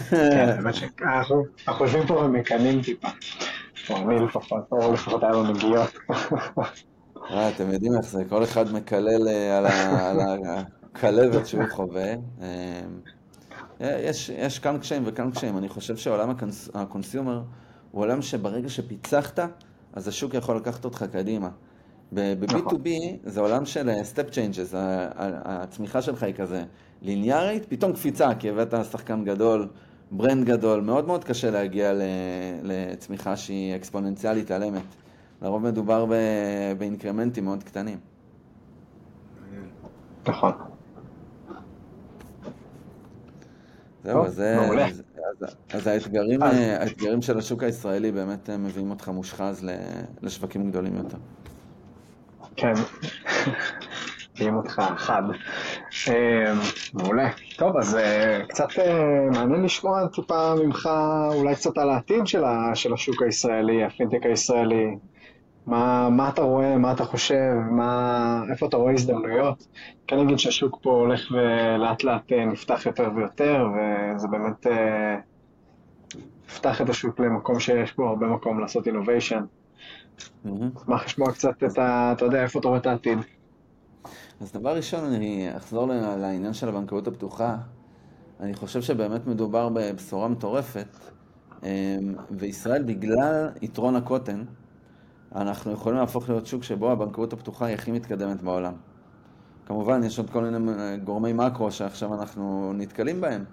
כן, האמת שאנחנו חושבים פה ומקנאים טיפה. אני לפחות, או לפחות היה לו נגיעות.
אה, אתם יודעים איך זה, כל אחד מקלל אה, על הכלבת שהוא חווה. יש כאן קשיים וכאן קשיים. אני חושב שעולם ה consumer הוא עולם שברגע שפיצחת, אז השוק יכול לקחת אותך קדימה. ב-B2B נכון. זה עולם של step changes, הצמיחה שלך היא כזה ליניארית, פתאום קפיצה, כי הבאת שחקן גדול, brand גדול, מאוד מאוד קשה להגיע לצמיחה שהיא אקספוננציאלית על אמת. לרוב מדובר באינקרמנטים מאוד קטנים.
נכון.
זהו, אז, אז, אז, אז האתגרים, האתגרים של השוק הישראלי באמת מביאים אותך מושחז לשווקים גדולים יותר.
כן, מביאים אותך חד. אה, מעולה. טוב, אז אה, קצת אה, מעניין לשמוע טיפה ממך, אולי קצת על העתיד של השוק הישראלי, הפינטק הישראלי. מה, מה אתה רואה, מה אתה חושב, מה, איפה אתה רואה הזדמנויות. כן נגיד שהשוק פה הולך ולאט לאט נפתח יותר ויותר, וזה באמת יפתח את השוק למקום שיש פה הרבה מקום לעשות אינוביישן. אשמח לשמוע קצת את ה... אתה יודע, איפה אתה רואה את העתיד.
אז דבר ראשון, אני אחזור לעניין של הבנקאות הפתוחה. אני חושב שבאמת מדובר בבשורה מטורפת, אמ, וישראל, בגלל יתרון הקוטן, אנחנו יכולים להפוך להיות שוק שבו הבנקאות הפתוחה היא הכי מתקדמת בעולם. כמובן, יש עוד כל מיני גורמי מקרו שעכשיו אנחנו נתקלים בהם,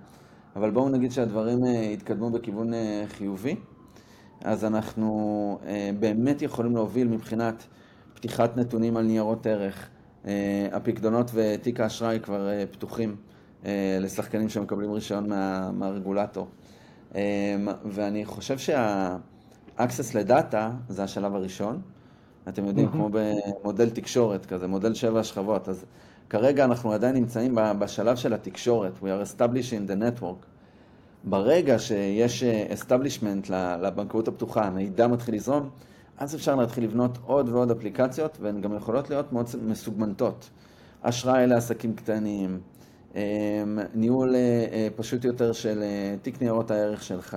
אבל בואו נגיד שהדברים אה, יתקדמו בכיוון אה, חיובי. אז אנחנו אה, באמת יכולים להוביל מבחינת פתיחת נתונים על ניירות ערך. אה, הפקדונות ותיק האשראי כבר אה, פתוחים לשחקנים שמקבלים רישיון מה, מהרגולטור. ואני חושב שה-access לדאטה זה השלב הראשון. אתם יודעים, mm-hmm. כמו במודל תקשורת כזה, מודל שבע שכבות. אז כרגע אנחנו עדיין נמצאים בשלב של התקשורת. We are establishing the network. ברגע שיש establishment לבנקאות הפתוחה, המידע מתחיל לזרום, אז אפשר להתחיל לבנות עוד ועוד אפליקציות, והן גם יכולות להיות מאוד מסוגמנטות. אשראי לעסקים קטנים, אמ, ניהול אה, אה, פשוט יותר של אה, תיק ניירות הערך שלך,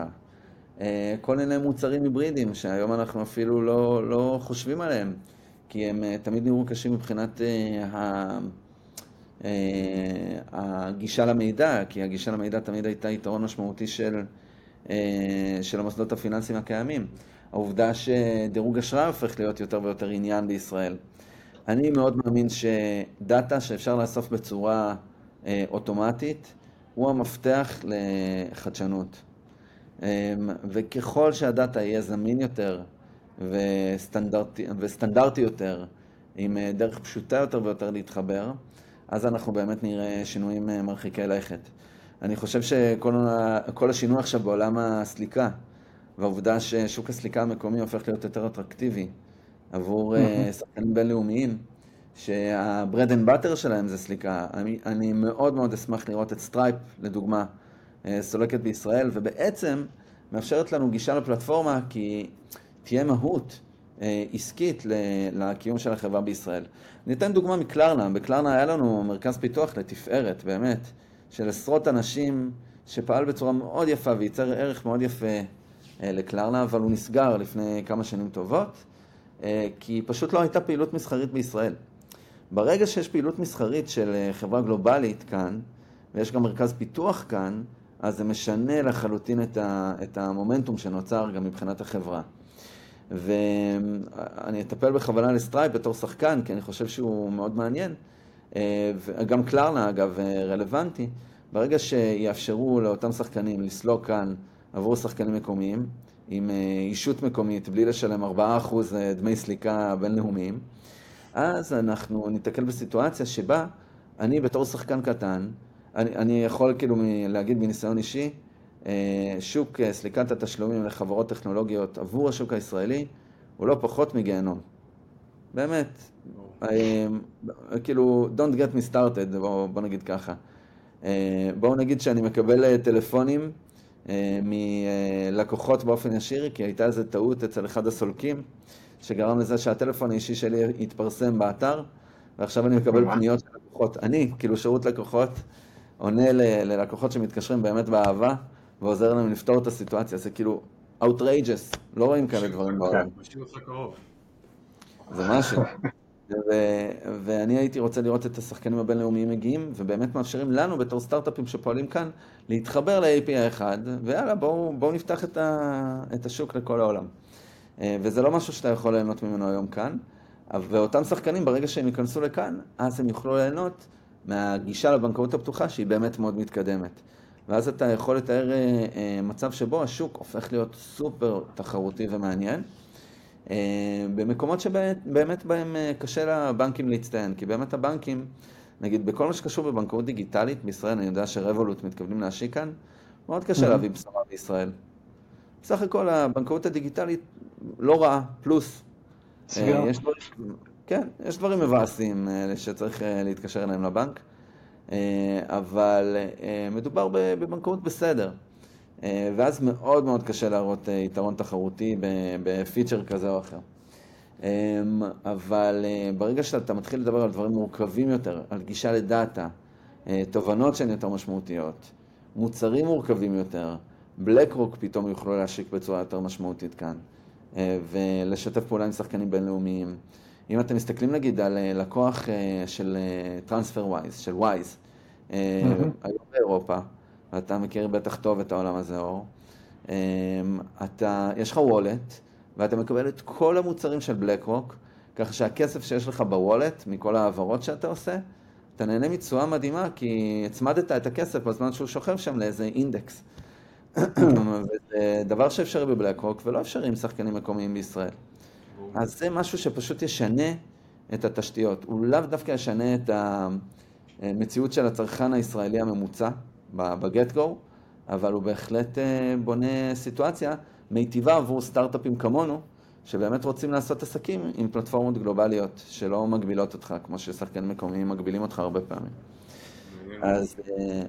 כל מיני מוצרים היברידיים שהיום אנחנו אפילו לא, לא חושבים עליהם, כי הם תמיד נראו קשים מבחינת ה... אה, הגישה למידע, כי הגישה למידע תמיד הייתה יתרון משמעותי של, אה, של המוסדות הפיננסיים הקיימים. העובדה שדירוג אשראי הופך להיות יותר ויותר עניין בישראל. אני מאוד מאמין שדאטה שאפשר לאסוף בצורה אה, אוטומטית הוא המפתח לחדשנות. וככל שהדאטה יהיה זמין יותר וסטנדרטי, וסטנדרטי יותר, עם דרך פשוטה יותר ויותר להתחבר, אז אנחנו באמת נראה שינויים אה, מרחיקי לכת. אני חושב שכל השינוי עכשיו בעולם הסליקה, והעובדה ששוק הסליקה המקומי הופך להיות יותר אטרקטיבי עבור אה, שחקנים בינלאומיים, שה bread and butter שלהם זה סליקה. אני, אני מאוד מאוד אשמח לראות את Stripe, לדוגמה, אה, סולקת בישראל, ובעצם מאפשרת לנו גישה לפלטפורמה כי תהיה מהות עסקית לקיום של החברה בישראל. ניתן דוגמה מ Klarna, ב Klarna היה לנו מרכז פיתוח לתפארת, באמת, של עשרות אנשים שפעל בצורה מאוד יפה וייצר ערך מאוד יפה אה, ל Klarna, אבל הוא נסגר לפני כמה שנים טובות, אה, כי פשוט לא הייתה פעילות מסחרית בישראל. ברגע שיש פעילות מסחרית של אה, חברה גלובלית כאן, ויש גם מרכז פיתוח כאן, אז זה משנה לחלוטין את המומנטום שנוצר גם מבחינת החברה. ואני אטפל בכוונה ל Stripe בתור שחקן, כי אני חושב שהוא מאוד מעניין. אה, וגם Klarna, אגב, אה, רלוונטי. ברגע שיאפשרו לאותם שחקנים לסלוק כאן עבור שחקנים מקומיים, עם אה, אישות מקומית, בלי לשלם 4% דמי סליקה בינלאומיים, אז אנחנו ניתקל בסיטואציה שבה אני בתור שחקן קטן, אני, אני יכול כאילו להגיד מניסיון אישי, שוק סליקת התשלומים לחברות טכנולוגיות עבור השוק הישראלי הוא לא פחות מגיהנום. באמת. כאילו, don't get me started, בוא, בוא נגיד ככה. בואו נגיד שאני מקבל טלפונים מלקוחות באופן ישיר, כי הייתה איזו טעות אצל אחד הסולקים, שגרם לזה שהטלפון האישי שלי התפרסם באתר, ועכשיו אני מקבל פניות של לקוחות. אני, כאילו שירות לקוחות, עונה ללקוחות שמתקשרים באמת באהבה, ועוזר להם לפתור את הסיטואציה. זה כאילו outrageous, לא רואים כאלה דברים בעולם. זה משהו. ו- ואני הייתי רוצה לראות את השחקנים הבינלאומיים מגיעים, ובאמת מאפשרים לנו בתור סטארט-אפים שפועלים כאן, להתחבר ל-API אחד, ויאללה, בואו בוא נפתח את, ה- את השוק לכל העולם. אה, וזה לא משהו שאתה יכול ליהנות ממנו היום כאן, ואותם שחקנים, ברגע שהם ייכנסו לכאן, אז הם יוכלו ליהנות מהגישה לבנקאות הפתוחה, שהיא באמת מאוד מתקדמת. ואז אתה יכול לתאר אה, אה, מצב שבו השוק הופך להיות סופר תחרותי ומעניין. במקומות שבאמת בהם קשה לבנקים להצטיין, כי באמת הבנקים, נגיד בכל מה שקשור בבנקאות דיגיטלית בישראל, אני יודע שרבולוט מתכוונים להשיק כאן, מאוד קשה להביא בשורה בישראל. בסך הכל הבנקאות הדיגיטלית לא רעה, פלוס. יש דברים, כן, יש דברים מבאסים שצריך להתקשר אליהם לבנק, אבל מדובר בבנקאות בסדר. ואז מאוד מאוד קשה להראות יתרון תחרותי בפיצ'ר כזה או אחר. אבל ברגע שאתה מתחיל לדבר על דברים מורכבים יותר, על גישה לדאטה, תובנות שהן יותר משמעותיות, מוצרים מורכבים יותר, בלק רוק פתאום יוכלו להשיק בצורה יותר משמעותית כאן, ולשתף פעולה עם שחקנים בינלאומיים. אם אתם מסתכלים נגיד על לקוח של TransferWise, של Wise, היום באירופה, ואתה מכיר בטח טוב את העולם הזה, אור. אתה, יש לך וולט, ואתה מקבל את כל המוצרים של בלק רוק, ככה שהכסף שיש לך בוולט, מכל ההעברות שאתה עושה, אתה נהנה מתשואה מדהימה, כי הצמדת את הכסף בזמן שהוא שוכב שם לאיזה אינדקס. וזה דבר שאפשרי בבלק רוק, ולא אפשרי עם שחקנים מקומיים בישראל. אז זה משהו שפשוט ישנה את התשתיות. הוא לאו דווקא ישנה את המציאות של הצרכן הישראלי הממוצע go, אבל הוא בהחלט בונה סיטואציה מיטיבה עבור סטארט-אפים כמונו, שבאמת רוצים לעשות עסקים עם פלטפורמות גלובליות, שלא מגבילות אותך, כמו ששחקנים מקומיים מגבילים אותך הרבה פעמים. אז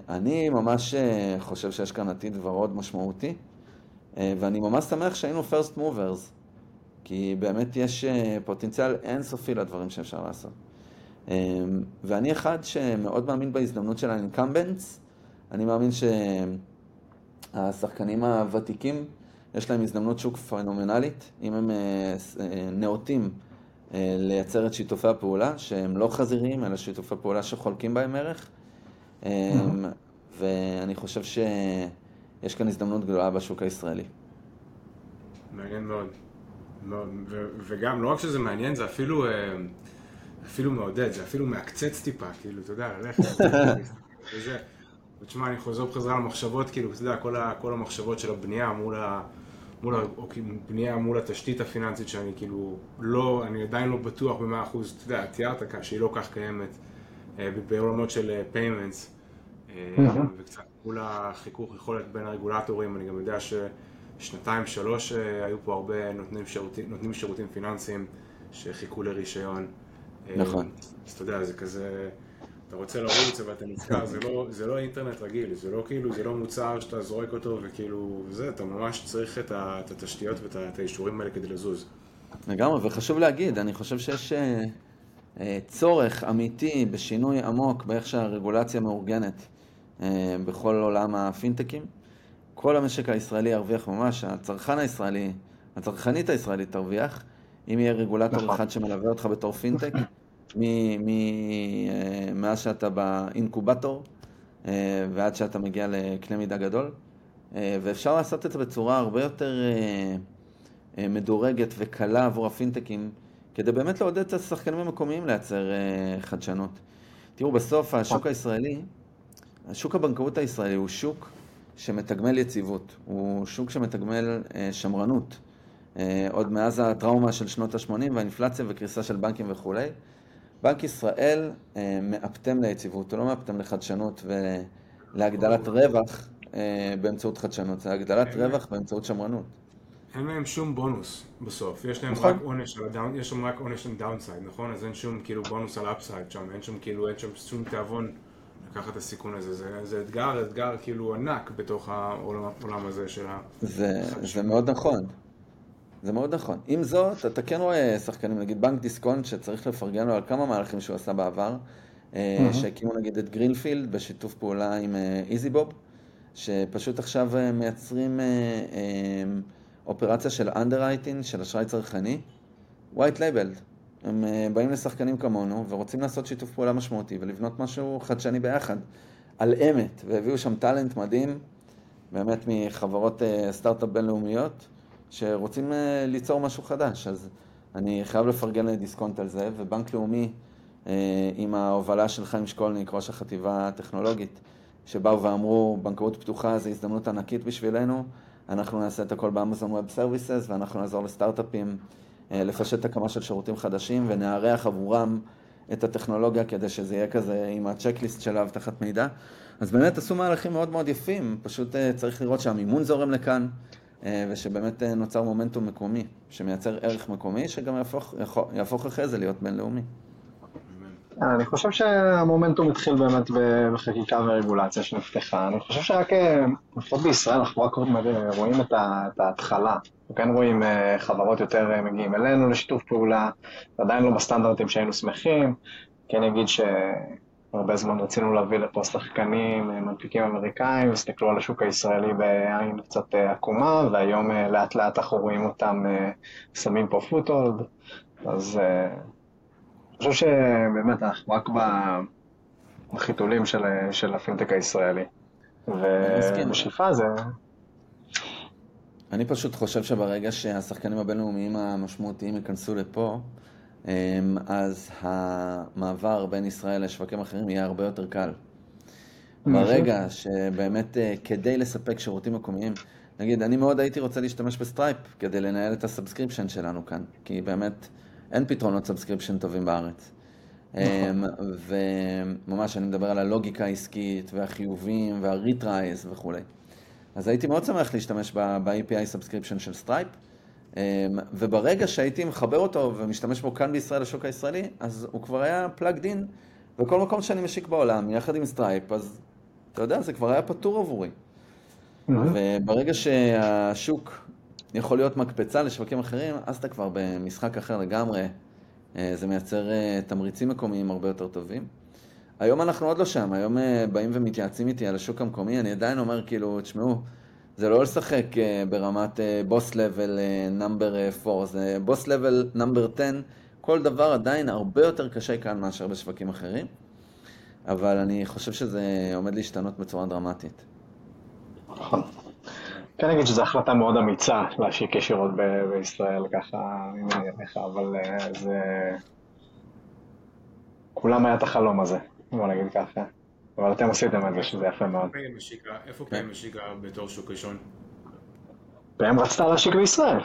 אני ממש חושב שיש כאן עתיד ורוד משמעותי, ואני ממש שמח שהיינו first movers, כי באמת יש פוטנציאל אינסופי לדברים שאפשר לעשות. ואני אחד שמאוד מאמין בהזדמנות של ה-incumbents, אני מאמין שהשחקנים הוותיקים, יש להם הזדמנות שוק פנומנלית, אם הם נאותים לייצר את שיתופי הפעולה, שהם לא חזיריים, אלא שיתופי פעולה שחולקים בהם ערך. ואני חושב שיש כאן הזדמנות גדולה בשוק הישראלי.
מעניין מאוד. וגם, לא רק שזה מעניין, זה אפילו, אפילו מעודד, זה אפילו מעקצץ טיפה, כאילו, אתה יודע, ללכת. ותשמע, אני חוזר בחזרה למחשבות, כאילו, אתה יודע, כל המחשבות של הבנייה מול ה... מול, או כאילו בנייה מול התשתית הפיננסית שאני כאילו לא, אני עדיין לא בטוח במאה אחוז, אתה יודע, תיארת כאן שהיא לא כך קיימת בעולמות של payments וקצת מול החיכוך יכולת בין הרגולטורים, אני גם יודע ששנתיים שלוש היו פה הרבה נותנים שירותים, נותנים שירותים פיננסיים שחיכו לרישיון.
נכון.
אז אתה יודע, זה כזה... אתה רוצה לרוץ ואתה נזכר, זה לא, זה לא אינטרנט רגיל, זה לא כאילו, זה לא מוצר שאתה זורק אותו וכאילו, זה, אתה ממש צריך את, ה, את התשתיות ואת האישורים האלה כדי לזוז.
לגמרי, וחשוב להגיד, אני חושב שיש אה, אה, צורך אמיתי בשינוי עמוק באיך שהרגולציה מאורגנת אה, בכל עולם הפינטקים. כל המשק הישראלי ירוויח ממש, הצרכן הישראלי, הצרכנית הישראלית תרוויח, אם יהיה רגולטור נכון. אחד שמלווה אותך בתור פינטק. מאז שאתה באינקובטור ועד שאתה מגיע לקנה מידה גדול, ואפשר לעשות את זה בצורה הרבה יותר מדורגת וקלה עבור הפינטקים, כדי באמת לעודד את השחקנים המקומיים לייצר חדשנות. תראו, בסוף השוק הישראלי, השוק הבנקאות הישראלי הוא שוק שמתגמל יציבות, הוא שוק שמתגמל שמרנות. עוד מאז הטראומה של שנות ה-80 והאינפלציה וקריסה של בנקים וכולי. בנק ישראל מאפטם ליציבות, הוא לא מאפטם לחדשנות ולהגדלת רווח באמצעות חדשנות, זה הגדלת רווח באמצעות שמרנות.
אין להם שום בונוס בסוף, יש להם נכון. רק עונש על ה down, יש להם רק עונש על downside, נכון? אז אין שום כאילו בונוס על upside שם, אין שום כאילו, אין שם שום תיאבון לקחת את הסיכון הזה, זה, זה אתגר, אתגר כאילו ענק בתוך העולם הזה של ה...
זה, זה מאוד נכון, זה מאוד נכון. עם זאת, אתה כן רואה שחקנים, נגיד בנק דיסקונט, שצריך לפרגן לו על כמה מהלכים שהוא עשה בעבר, mm-hmm. שהקימו נגיד את גרינפילד בשיתוף פעולה עם איזי בוב, שפשוט עכשיו מייצרים... אופרציה של underwriting, של אשראי צרכני, white labeled. הם אה, באים לשחקנים כמונו ורוצים לעשות שיתוף פעולה משמעותי ולבנות משהו חדשני ביחד, על אמת, והביאו שם talent מדהים, באמת מחברות אה, סטארט-אפ בינלאומיות, שרוצים אה, ליצור משהו חדש. אז אני חייב לפרגן לדיסקונט על זה, ובנק לאומי, עם ההובלה של חיים שקולניק, ראש החטיבה הטכנולוגית, שבאו ואמרו, בנקאות פתוחה זו הזדמנות ענקית בשבילנו, אנחנו נעשה את הכל ב Amazon Web Services ואנחנו נעזור לסטארט-אפים לפשט הקמה של שירותים חדשים ונארח עבורם את הטכנולוגיה כדי שזה יהיה כזה עם הצ'קליסט של האבטחת מידע. אז באמת עשו מהלכים מאוד מאוד יפים, פשוט אה, צריך לראות שהמימון זורם לכאן אה, ושבאמת נוצר מומנטום מקומי שמייצר ערך מקומי שגם יהפוך, יהפוך אחרי זה להיות בינלאומי.
אני חושב שהמומנטום התחיל באמת בחקיקה ורגולציה שנפתחה. אני חושב שרק, אה, לפחות בישראל, אנחנו רק רואים את ההתחלה. אנחנו כן רואים אה, חברות יותר אה, מגיעים אלינו לשיתוף פעולה, עדיין לא בסטנדרטים שהיינו שמחים. כן אגיד שהרבה זמן רצינו להביא לפה שחקנים, מנפיקים אמריקאים, הסתכלו על השוק הישראלי בעין קצת עקומה, והיום לאט לאט אנחנו רואים אותם שמים פה פוטהולד. אז אני חושב שבאמת אנחנו רק בחיתולים של, של הפינטק הישראלי. ובשאיפה זה...
אני פשוט חושב שברגע שהשחקנים הבינלאומיים המשמעותיים ייכנסו לפה, אמ, אז המעבר בין ישראל לשווקים אחרים יהיה הרבה יותר קל. ברגע שבאמת אה, כדי לספק שירותים מקומיים, נגיד, אני מאוד הייתי רוצה להשתמש ב Stripe כדי לנהל את ה subscription שלנו כאן, כי באמת אין פתרונות subscription טובים בארץ. נכון. אמ, וממש אני מדבר על הלוגיקה העסקית והחיובים וה retries וכולי. אז הייתי מאוד שמח להשתמש ב-API subscription של Stripe, אמ, וברגע שהייתי מחבר אותו ומשתמש בו כאן בישראל לשוק הישראלי, אז הוא כבר היה plugged in בכל מקום שאני משיק בעולם, יחד עם Stripe, אז אתה יודע, זה כבר היה פתור עבורי. וברגע שהשוק יכול להיות מקפצה לשווקים אחרים, אז אתה כבר במשחק אחר לגמרי. אה, זה מייצר אה, תמריצים מקומיים הרבה יותר טובים. היום אנחנו עוד לא שם, היום אה, באים ומתייעצים איתי על השוק המקומי, אני עדיין אומר כאילו, תשמעו, זה לא לשחק ברמת בוס לבל נאמבר 4, זה בוס לבל נאמבר 10, כל דבר עדיין הרבה יותר קשה כאן מאשר בשווקים אחרים, אבל אני חושב שזה עומד להשתנות בצורה דרמטית.
נכון. כן נגיד שזו החלטה מאוד אמיצה להשיק ישירות ב- בישראל, ככה אני מניח לך, אבל uh, זה... כולם היה את החלום הזה, בוא נגיד ככה. אבל אתם עשיתם את זה, שזה יפה מאוד.
איפה פיים משיקה בתור שוק ראשון?
פיים רצתה להשיק בישראל.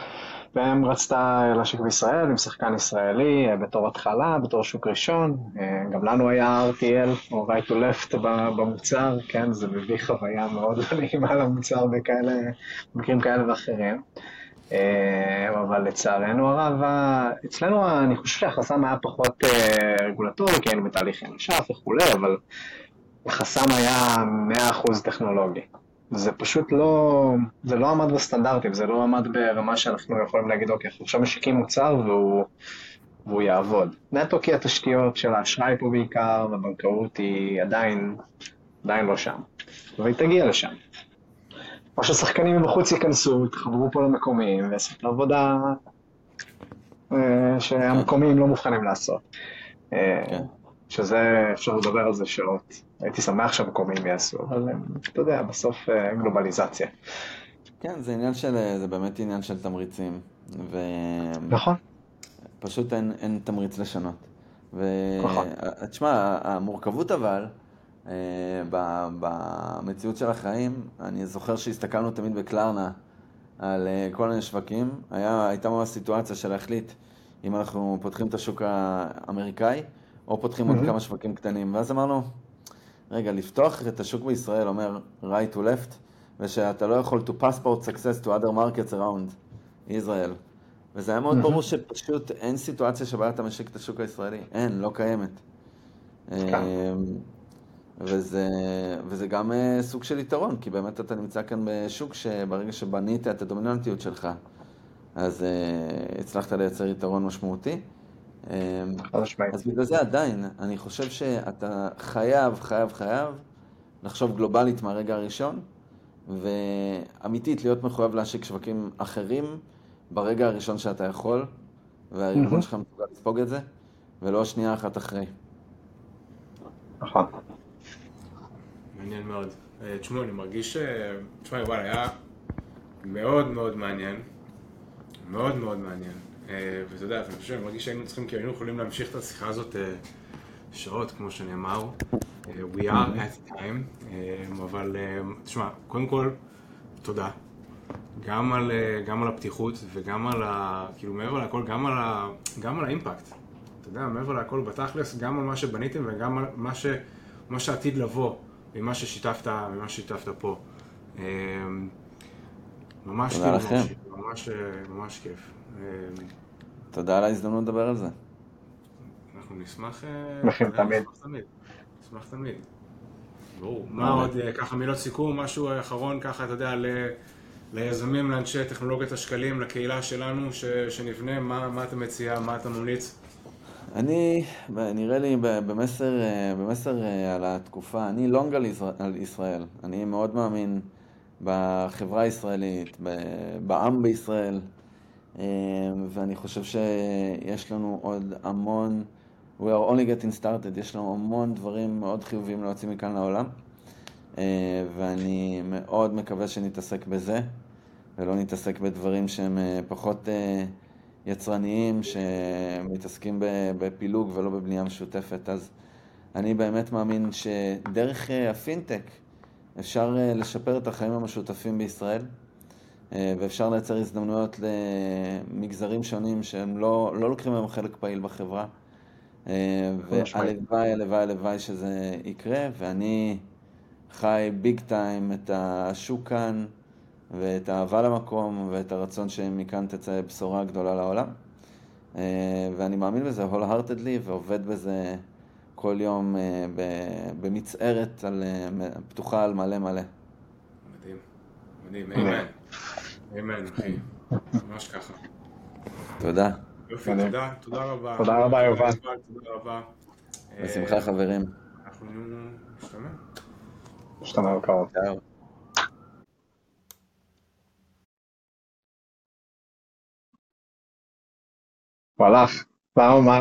והם רצתה להשיק בישראל עם שחקן ישראלי אה, בתור התחלה, בתור שוק ראשון. אה, גם לנו היה RTL, או right to left במוצר, כן, זה מביא חוויה מאוד נעימה למוצר בכאלה, במקרים כאלה ואחרים. אה, אבל לצערנו הרב, אצלנו אני חושב שהחסם היה פחות רגולטורי, כי היינו בתהליך נשף וכולי, אבל החסם היה 100% טכנולוגי. זה פשוט לא, זה לא עמד בסטנדרטים, זה לא עמד ברמה שאנחנו יכולים להגיד, אוקיי, אנחנו עכשיו משיקים מוצר והוא, והוא יעבוד. נטו כי התשתיות של האשראי פה בעיקר, והבנקאות היא עדיין, עדיין לא שם, והיא תגיע לשם. או ששחקנים מבחוץ ייכנסו, יתחברו פה למקומיים, ויעשו את העבודה אה, שהמקומיים לא מוכנים לעשות. אה, כן. שזה, אפשר לדבר על זה שעות. הייתי שמח שהמקומיים יעשו, אבל אתה יודע, בסוף אה, גלובליזציה.
כן, זה עניין של, זה באמת עניין של תמריצים. ו...
נכון.
פשוט אין, אין תמריץ לשנות. ו... נכון. תשמע, המורכבות אבל, אה, במציאות של החיים, אני זוכר שהסתכלנו תמיד בקלרנה על אה, כל מיני שווקים, היה, הייתה ממש סיטואציה של להחליט אם אנחנו פותחים את השוק האמריקאי, או פותחים עוד כמה שווקים קטנים. ואז אמרנו, רגע, לפתוח את השוק בישראל אומר right to left, ושאתה לא יכול to passport success to other markets around Israel. וזה היה מאוד ברור שפשוט אין סיטואציה שבה אתה משיק את השוק הישראלי. אין, לא קיימת. אמ, וזה, וזה גם אה, סוג של יתרון, כי באמת אתה נמצא כאן בשוק שברגע שבנית את הדומיננטיות שלך, אז uh, הצלחת לייצר יתרון משמעותי. אמ, אז בגלל זה עדיין, אני חושב שאתה חייב, חייב, חייב לחשוב גלובלית מהרגע הראשון, ואמיתית להיות מחויב להשיק שווקים אחרים ברגע הראשון שאתה יכול, והארגון שלך מסוגל לספוג את זה, ולא שנייה אחת אחרי.
נכון.
מעניין מאוד. אה, תשמעו, אני מרגיש ש... תשמע, וואלה, היה מאוד מאוד מעניין. מאוד מאוד מעניין. אה, ואתה יודע, אני חושב, אני מרגיש שהיינו צריכים, כי היינו יכולים להמשיך את השיחה הזאת אה, שעות, כמו שנאמר. We are at time. אבל תשמע, קודם כל, תודה. גם על, גם על הפתיחות וגם על ה... כאילו, מעבר לכל, גם על, ה, גם על האימפקט. אתה יודע, מעבר לכל בתכלס, גם על מה שבניתם וגם על מה, ש, מה שעתיד לבוא. ממה ששיתפת, ממה ששיתפת פה. ממש
תודה לכם.
ממש, ממש כיף. אמ,
תודה על ההזדמנות לדבר על זה.
אנחנו נשמח...
שמחים תמיד.
נשמח תמיד. ברור. מה עוד, אה, ככה מילות סיכום, משהו אחרון ככה, אתה יודע, ליזמים, לאנשי טכנולוגיית השקלים, לקהילה שלנו, שנבנה, מה, מה אתה מציע, מה אתה ממליץ?
אני, נראה לי במסר, במסר אה, על התקופה, אני לונג על ישראל. אני מאוד מאמין בחברה הישראלית, בעם בישראל, אה, ואני חושב שיש לנו עוד המון, we are only getting started, יש לנו המון דברים מאוד חיוביים להוציא מכאן לעולם, אה, ואני מאוד מקווה שנתעסק בזה, ולא נתעסק בדברים שהם פחות... יצרניים שמתעסקים בפילוג ולא בבנייה משותפת. אז אני באמת מאמין שדרך אה, הפינטק אפשר אה, לשפר את החיים המשותפים בישראל, אה, ואפשר לייצר הזדמנויות למגזרים שונים שהם לא, לא לוקחים היום חלק פעיל בחברה. והלוואי, הלוואי, הלוואי שזה יקרה, ואני חי ביג טיים את השוק כאן. ואת האהבה למקום ואת הרצון שמכאן תצא בשורה גדולה לעולם. אה, ואני מאמין בזה wholeheartedly ועובד בזה כל יום אה, במצערת על, אה, פתוחה על מלא מלא.
מדהים, אמן. אמן, אחי. ממש ככה.
תודה.
יופי, תודה, תודה רבה.
תודה רבה, יובל.
תודה רבה.
בשמחה, חברים.
אנחנו נשתמע.
נשתמע בקרוב. הוא הלך. למה? מה?